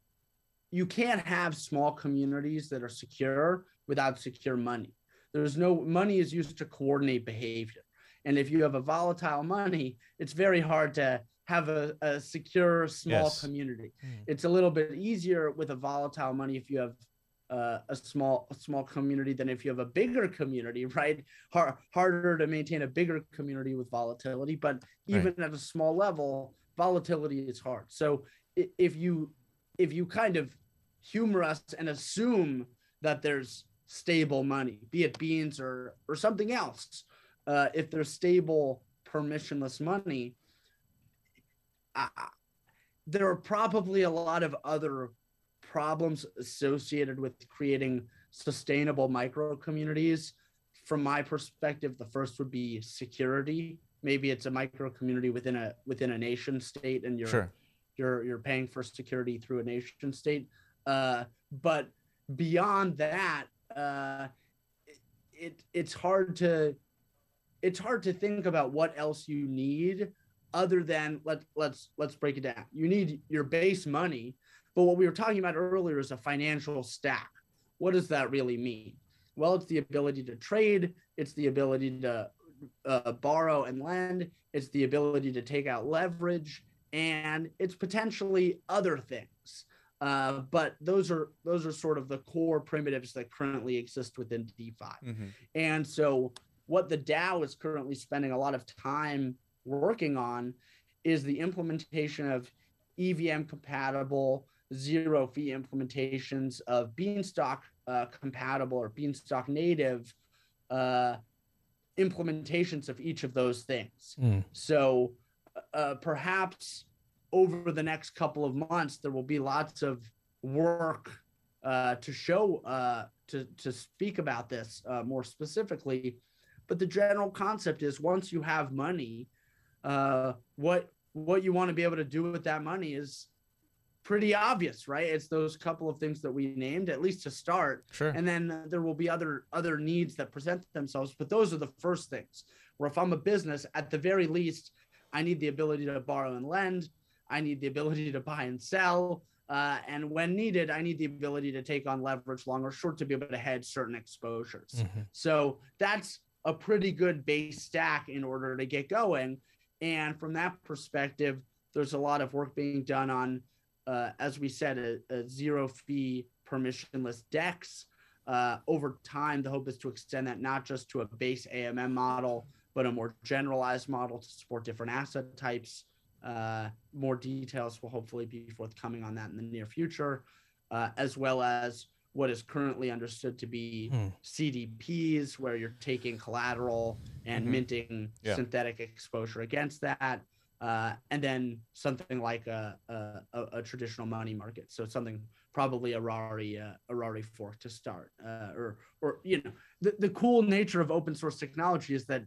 you can't have small communities that are secure without secure money. There's no money is used to coordinate behavior. And if you have a volatile money, it's very hard to have a, a secure small yes. community. Mm. It's a little bit easier with a volatile money if you have uh, a small a small community than if you have a bigger community, right? Hard, harder to maintain a bigger community with volatility, but even right. at a small level, volatility is hard. So if you if you kind of humor us and assume that there's stable money, be it beans or or something else, uh, if there's stable permissionless money, I, there are probably a lot of other problems associated with creating sustainable micro communities. From my perspective the first would be security. Maybe it's a micro community within a within a nation state and you're sure. you're you're paying for security through a nation state. Uh, but beyond that uh, it it's hard to it's hard to think about what else you need other than let let's let's break it down you need your base money but what we were talking about earlier is a financial stack. What does that really mean? Well, it's the ability to trade, it's the ability to uh, borrow and lend, it's the ability to take out leverage, and it's potentially other things. Uh, but those are those are sort of the core primitives that currently exist within DeFi. Mm-hmm. And so, what the DAO is currently spending a lot of time working on is the implementation of EVM compatible zero fee implementations of Beanstalk uh, compatible or Beanstalk native uh, implementations of each of those things. Mm. So uh, perhaps over the next couple of months, there will be lots of work uh, to show, uh, to, to speak about this uh, more specifically. But the general concept is once you have money, what what you want to be able to do with that money is pretty obvious, right? It's those couple of things that we named, at least to start. Sure. And then uh, there will be other other needs that present themselves, but those are the first things. Where if I'm a business, at the very least, I need the ability to borrow and lend. I need the ability to buy and sell. Uh, and when needed, I need the ability to take on leverage long or short to be able to hedge certain exposures. Mm-hmm. So that's a pretty good base stack in order to get going. And from that perspective, there's a lot of work being done on uh, as we said, a, a, zero fee permissionless DEX. Uh, over time, the hope is to extend that not just to a base AMM model, but a more generalized model to support different asset types. Uh, more details will hopefully be forthcoming on that in the near future, uh, as well as what is currently understood to be hmm. CDPs, where you're taking collateral and mm-hmm. minting yeah. synthetic exposure against that uh, and then something like a, a, a, traditional money market. So something probably a Rari uh, a Rari fork to start, uh, or or you know the, the cool nature of open source technology is that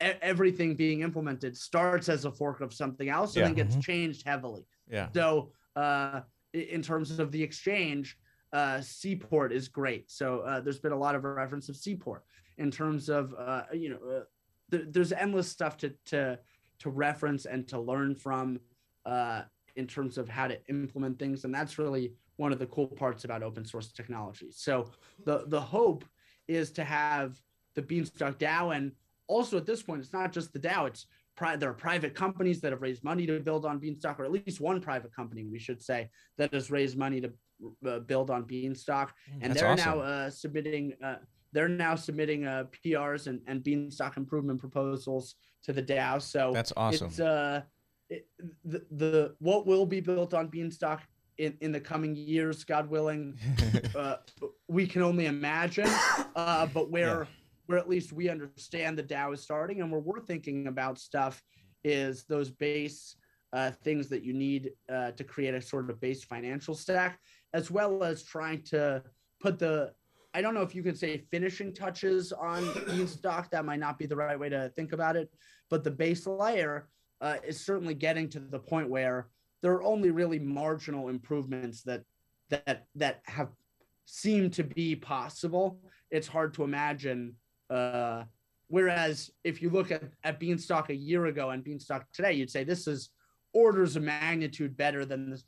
everything being implemented starts as a fork of something else and yeah. then gets mm-hmm. changed heavily. Yeah. So uh, in terms of the exchange, uh, Seaport is great. So uh, there's been a lot of reference of Seaport in terms of uh, you know uh, th- there's endless stuff to to to reference and to learn from uh, in terms of how to implement things. And that's really one of the cool parts about open source technology. So the the hope is to have the Beanstalk DAO, and also at this point, it's not just the DAO. It's pri- there are private companies that have raised money to build on Beanstalk, or at least one private company, we should say, that has raised money to uh, build on Beanstalk, mm, and they're awesome. now uh, submitting. Uh, they're now submitting uh, PRs and, and Beanstalk improvement proposals to the DAO. So that's awesome. It's uh, it, the the what will be built on Beanstalk in, in the coming years, God willing, uh, we can only imagine. Uh, but where yeah. Where at least we understand the DAO is starting, and where we're thinking about stuff is those base uh, things that you need uh, to create a sort of base financial stack, as well as trying to put the I don't know if you can say finishing touches on Beanstalk. That might not be the right way to think about it, but the base layer uh, is certainly getting to the point where there are only really marginal improvements that that that have seemed to be possible. It's hard to imagine. Uh, whereas if you look at, at Beanstalk a year ago and Beanstalk today, you'd say this is orders of magnitude better than this.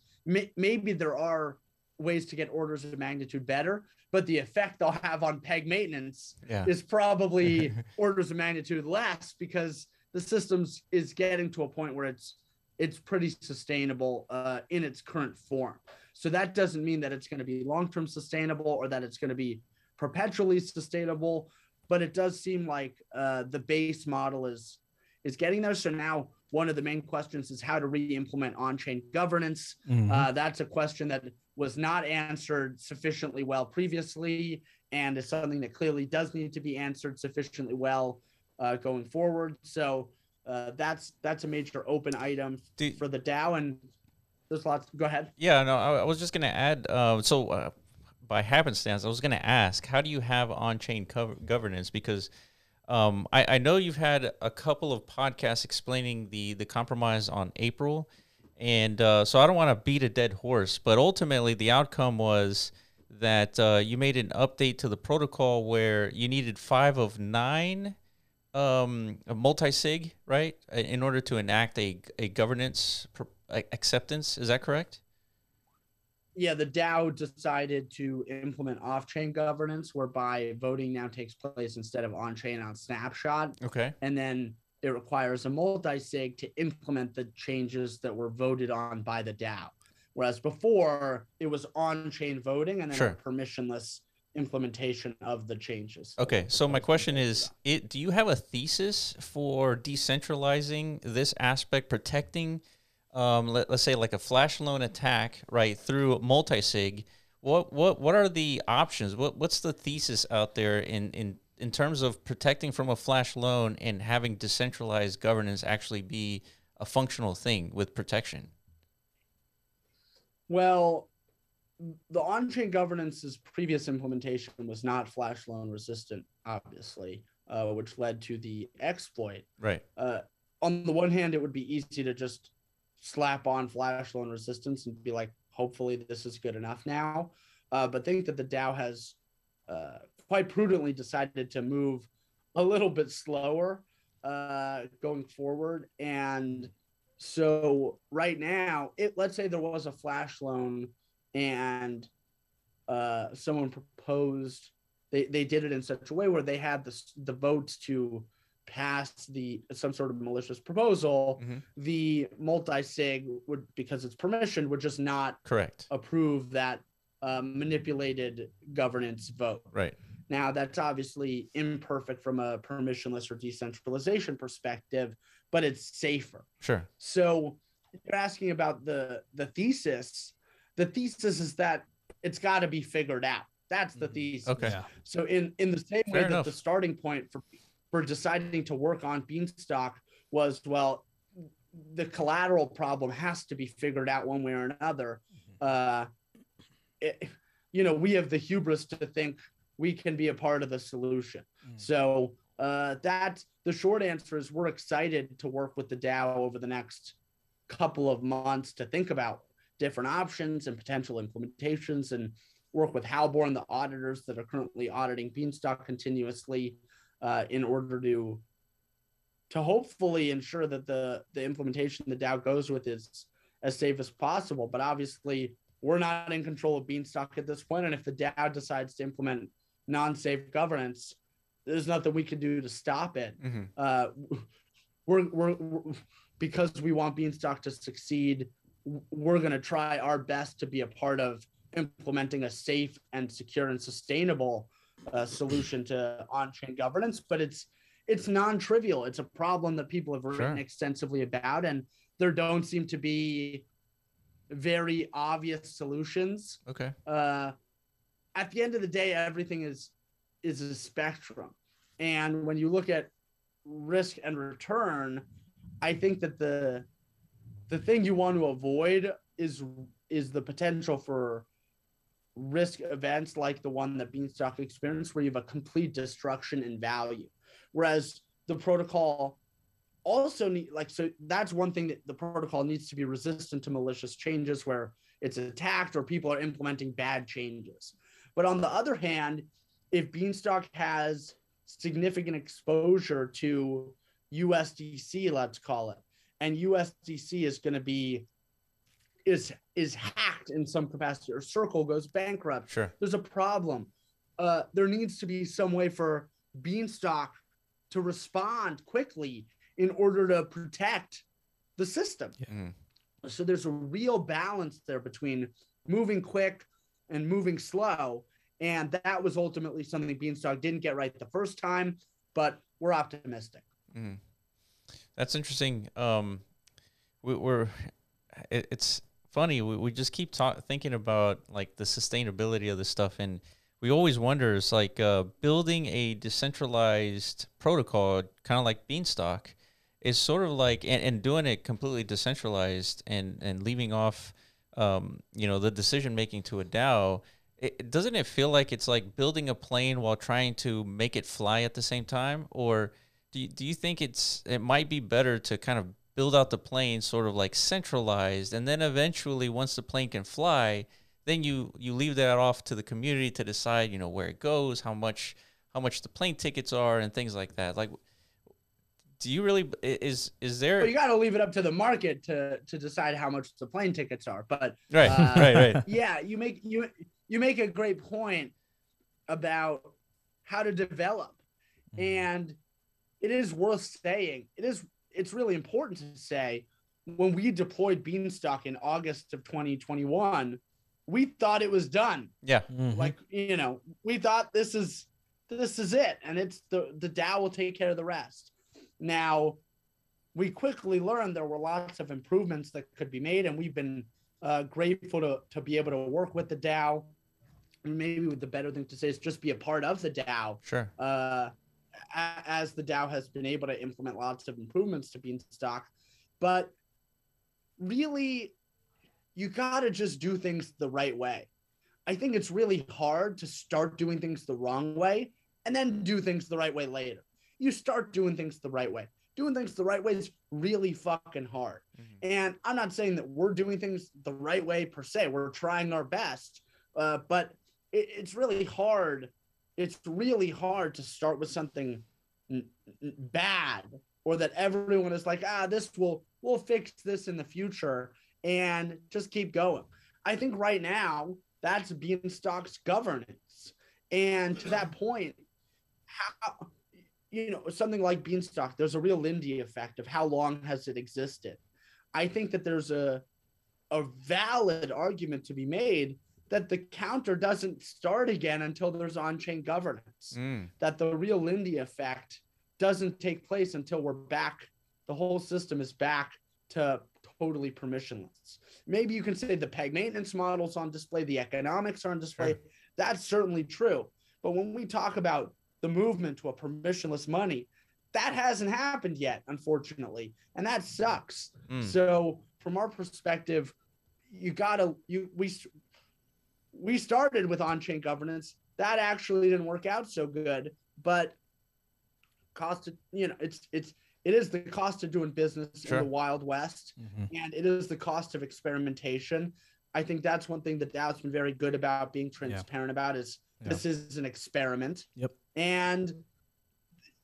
Maybe there are ways to get orders of magnitude better, but the effect they'll have on peg maintenance Yeah. is probably orders of magnitude less because the systems is getting to a point where it's it's pretty sustainable uh, in its current form. So that doesn't mean that it's going to be long-term sustainable or that it's going to be perpetually sustainable, but it does seem like uh, the base model is is getting there. So now one of the main questions is how to re-implement on-chain governance. Mhm. Uh, that's a question that was not answered sufficiently well previously, and is something that clearly does need to be answered sufficiently well uh, going forward. So uh, that's that's a major open item Do- for the DAO, and there's lots. Go ahead. Yeah, no, I, I was just gonna add. Uh, so, uh, by happenstance, I was gonna ask, how do you have on-chain cover- governance? Because um, I, I know you've had a couple of podcasts explaining the the compromise on April, and uh, so I don't want to beat a dead horse, but ultimately the outcome was that uh, you made an update to the protocol where you needed five of nine um, multi-sig, right, in order to enact a a governance pr- acceptance. Is that correct? Yeah, the DAO decided to implement off-chain governance, whereby voting now takes place instead of on-chain on Snapshot. Okay. and then it requires a multi-sig to implement the changes that were voted on by the DAO. Whereas before it was on-chain voting and then Sure. a permissionless implementation of the changes. Okay. So my question is, it do you have a thesis for decentralizing this aspect, protecting, um, let, let's say like a flash loan attack, right, through multi-sig? What what what are the options? What what's the thesis out there in in in terms of protecting from a flash loan and having decentralized governance actually be a functional thing with protection? Well, the on-chain governance's previous implementation was not flash loan resistant, obviously, uh, which led to the exploit. Right. uh, on the one hand, it would be easy to just slap on flash loan resistance and be like, hopefully this is good enough now. Uh, but think that the DAO has uh, quite prudently decided to move a little bit slower uh, going forward. And so right now, it let's say there was a flash loan and uh, someone proposed they, they did it in such a way where they had the, the votes to pass the some sort of malicious proposal Mhm. the multi-sig would because it's permission would just not Correct. approve that um, manipulated governance vote Right. now that's obviously imperfect from a permissionless or decentralization perspective but it's safer Sure. so you're asking about the the thesis the thesis is that it's got to be figured out that's the Mhm. thesis Okay. So in in the same way Fair that enough. the starting point for for deciding to work on Beanstalk was well, the collateral problem has to be figured out one way or another. Uh, it, you know, we have the hubris to think we can be a part of the solution. Mm. So uh, that's the short answer is we're excited to work with the DAO over the next couple of months to think about different options and potential implementations and work with Halborn, the auditors that are currently auditing Beanstalk continuously uh, in order to to hopefully ensure that the the implementation the DAO goes with is as safe as possible. But obviously, we're not in control of Beanstalk at this point, and if the DAO decides to implement non-safe governance, there's nothing we can do to stop it. hmm Uh, we're, we're, we're because we want Beanstalk to succeed. We're going to try our best to be a part of implementing a safe and secure and sustainable uh, solution to on-chain governance. But it's it's non-trivial. It's a problem that people have written Sure. extensively about, and there don't seem to be very obvious solutions Okay. uh, at the end of the day, everything is is a spectrum, and when you look at risk and return, I think that the the thing you want to avoid is is the potential for risk events like the one that Beanstalk experienced, where you have a complete destruction in value, whereas the protocol also need like so that's one thing that the protocol needs to be resistant to malicious changes where it's attacked or people are implementing bad changes. But on the other hand, if Beanstalk has significant exposure to USDC, let's call it, and USDC is going to be is is hacked in some capacity or circle goes bankrupt Sure. there's a problem uh, there needs to be some way for beanstalk to respond quickly in order to protect the system Mhm. so there's a real balance there between moving quick and moving slow and that was ultimately something beanstalk didn't get right the first time but we're optimistic Mhm. That's interesting. Um, we, we're it, it's funny. We, we just keep ta- thinking about like the sustainability of this stuff, and we always wonder is like uh, building a decentralized protocol, kind of like Beanstalk, is sort of like and, and doing it completely decentralized and and leaving off, um, you know, the decision making to a DAO. It, doesn't it feel like it's like building a plane while trying to make it fly at the same time, or do you, do you think it's it might be better to kind of build out the plane sort of like centralized and then eventually once the plane can fly then you you leave that off to the community to decide you know where it goes how much how much the plane tickets are and things like that like do you really is is there Well, you got to leave it up to the market to to decide how much the plane tickets are. But right uh, right right yeah, you make you you make a great point about how to develop, and it is worth saying. It is it's really important to say when we deployed Beanstalk in August of 2021, we thought it was done. yeah Mhm. Like you know, we thought this is this is it, and it's the the DAO will take care of the rest. Now, we quickly learned there were lots of improvements that could be made, and we've been uh, grateful to to be able to work with the DAO. And maybe the better thing to say is just be a part of the DAO sure uh, a- as the DAO has been able to implement lots of improvements to Beanstalk. But really, you got to just do things the right way. I think it's really hard to start doing things the wrong way and then do things the right way later. You start doing things the right way. Doing things the right way is really fucking hard. Mhm. And I'm not saying that we're doing things the right way per se. We're trying our best, uh, but it, it's really hard. It's really hard to start with something bad or that everyone is like, ah, this will we'll fix this in the future and just keep going. I think right now that's Beanstalk's governance, and to that point, how you know something like Beanstalk, there's a real Lindy effect of how long has it existed. I think that there's a a valid argument to be made that the counter doesn't start again until there's on-chain governance. Mm, That the real Lindy effect doesn't take place until we're back. The whole system is back to totally permissionless. Maybe you can say the peg maintenance models on display, the economics are on display. Sure. That's certainly true. But when we talk about the movement to a permissionless money, that hasn't happened yet, unfortunately, and that sucks. mm. So from our perspective, you gotta you we we started with on-chain governance. That actually didn't work out so good, but cost of you know it's it's it is the cost of doing business Sure. in the wild west Mhm. and it is the cost of experimentation. I think that's one thing that DAO's been very good about being transparent about is Yeah. this is an experiment. Yep. And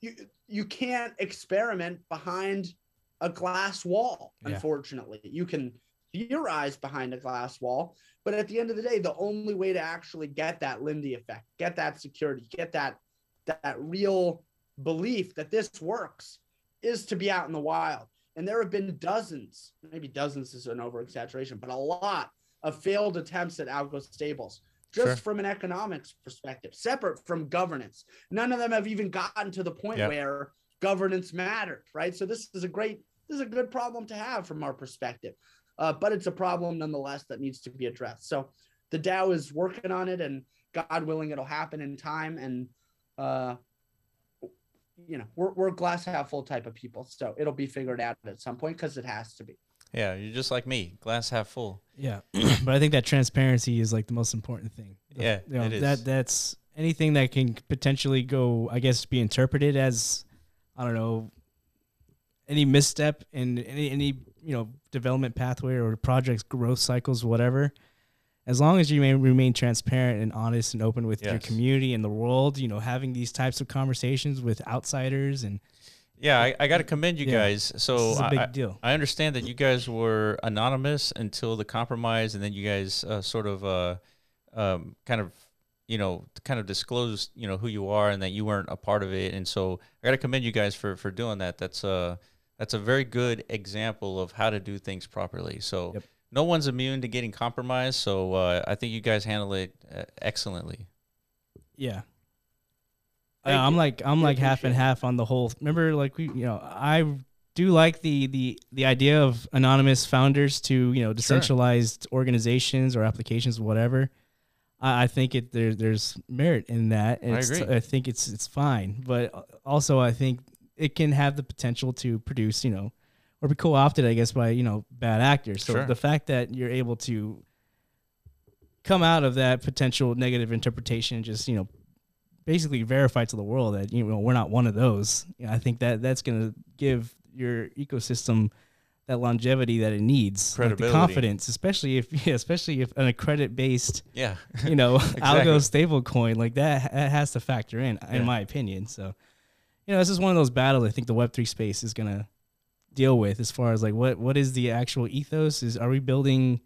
you you can't experiment behind a glass wall, Yeah. unfortunately. You can theorize behind a glass wall, but at the end of the day, the only way to actually get that Lindy effect, get that security, get that that real belief that this works is to be out in the wild. And there have been dozens, maybe dozens is an over exaggeration, but a lot of failed attempts at algo stables, just Sure. from an economics perspective, separate from governance. None of them have even gotten to the point Yeah. where governance mattered, right? So this is a great, this is a good problem to have from our perspective, uh, but it's a problem nonetheless that needs to be addressed. So the DAO is working on it, and God willing, it'll happen in time. And uh, you know, we're we're glass half full type of people, so it'll be figured out at some point because it has to be. yeah you're just like me glass half full Yeah, but I think that transparency is like the most important thing. The- Yeah, you know, it is. that that's anything that can potentially go, I guess, be interpreted as, I don't know, any misstep in any any you know development pathway or project's growth cycles, whatever. As long as you may remain transparent and honest and open with your community and the world, you know, having these types of conversations with outsiders and Yeah, I, I got to commend you Yeah. guys. So a big I, deal. I understand that you guys were anonymous until the compromise, and then you guys uh, sort of uh, um, kind of you know kind of disclosed you know who you are and that you weren't a part of it. And so I got to commend you guys for for doing that. That's a that's a very good example of how to do things properly. So. Yep. No one's immune to getting compromised, so uh, I think you guys handle it uh, excellently. Yeah. Thank Uh, I'm like I'm We like half and half on the whole. Remember, like we, you know, I do like the the the idea of anonymous founders to you know decentralized organizations or applications, whatever. I, I think it there there's merit in that, and I agree. I think it's it's fine, but also I think it can have the potential to produce you know or be co-opted, I guess, by you know bad actors. So Sure. the fact that you're able to come out of that potential negative interpretation and just you know basically verify to the world that you know we're not one of those. You know, I think that that's going to give your ecosystem that longevity that it needs, like the Credibility. confidence, especially if yeah, especially if an accredit based Yeah. you know Exactly. algo stable coin like that, that has to factor in Yeah. in my opinion. So you know this is one of those battles I think the Web three space is going to deal with as far as like what what is the actual ethos is are we building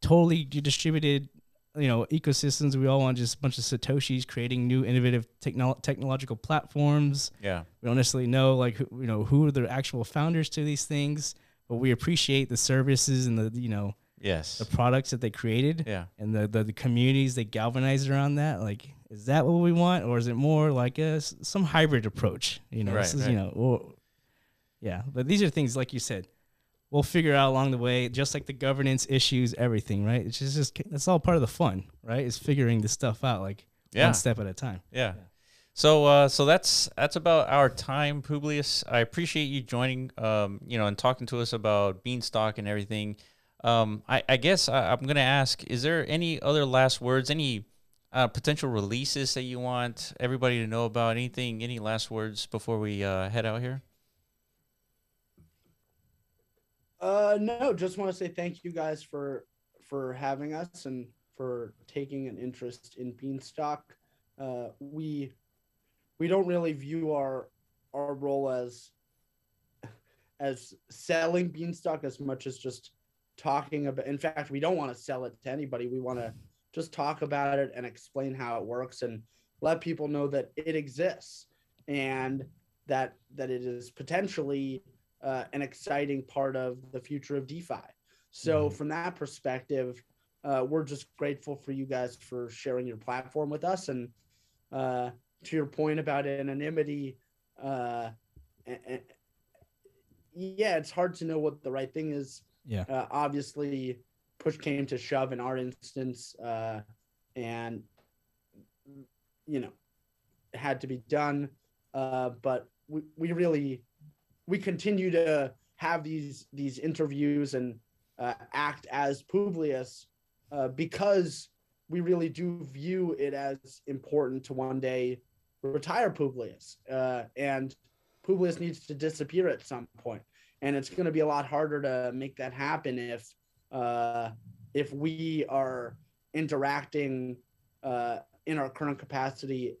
totally distributed you know ecosystems we all want just a bunch of satoshis creating new innovative techno- technological platforms Yeah. we don't necessarily know like who, you know who are the actual founders to these things but we appreciate the services and the you know Yes. the products that they created Yeah. and the, the the communities they galvanized around that like is that what we want or is it more like a some hybrid approach you know this is right. you know or, yeah but these are things like you said we'll figure out along the way just like the governance issues everything right it's just, just it's all part of the fun right is figuring this stuff out like Yeah. one step at a time Yeah. So uh, so that's that's about our time, Publius. I appreciate you joining, um, you know, and talking to us about Beanstalk and everything. Um, I, I guess I, I'm gonna ask: Is there any other last words? Any uh, potential releases that you want everybody to know about? Anything? Any last words before we uh, head out here? Uh, no, just want to say thank you guys for for having us and for taking an interest in Beanstalk. Uh, we we don't really view our our role as as selling Beanstalk as much as just talking about. In fact, we don't want to sell it to anybody. We want to just talk about it and explain how it works and let people know that it exists and that that it is potentially uh, an exciting part of the future of DeFi. So Mhm. from that perspective, uh, we're just grateful for you guys for sharing your platform with us. And uh, to your point about anonymity, uh, a- a- yeah, it's hard to know what the right thing is. yeah Uh, obviously, push came to shove in our instance, uh, and you know, had to be done. Uh, but we, we really we continue to have these these interviews and uh, act as Publius uh, because we really do view it as important to one day retire Publius, uh, and Publius needs to disappear at some point, and it's going to be a lot harder to make that happen if uh, if we are interacting uh, in our current capacity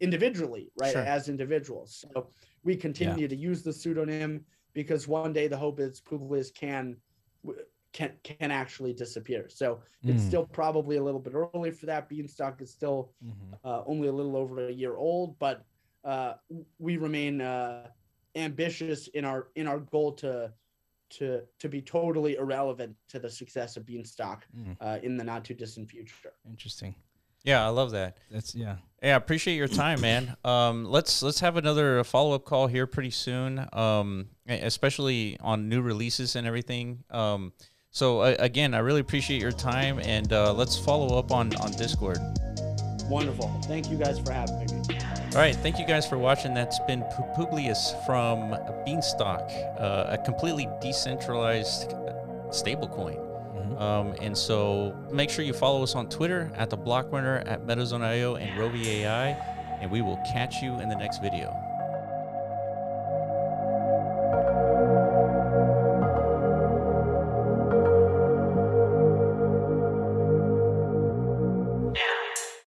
individually, right, Sure. as individuals. So we continue to use the pseudonym because one day the hope is Publius can can can actually disappear. So it's Mm. still probably a little bit early for that. Beanstalk is still Mhm. uh, only a little over a year old, but uh, we remain uh, ambitious in our in our goal to to to be totally irrelevant to the success of Beanstalk Mm. uh, in the not too distant future. interesting Yeah, I love that. that's yeah Yeah, I appreciate your time, man. Um, let's let's have another follow up call here pretty soon, um, especially on new releases and everything. Um, so uh, again, I really appreciate your time, and uh, let's follow up on on Discord. Wonderful. Thank you guys for having me. All right, thank you guys for watching. That's been Publius from Beanstalk, uh, a completely decentralized stablecoin. Mhm. Um, and so make sure you follow us on Twitter at the Block Runner, at MetaZone.io, and Rovi AI, and we will catch you in the next video.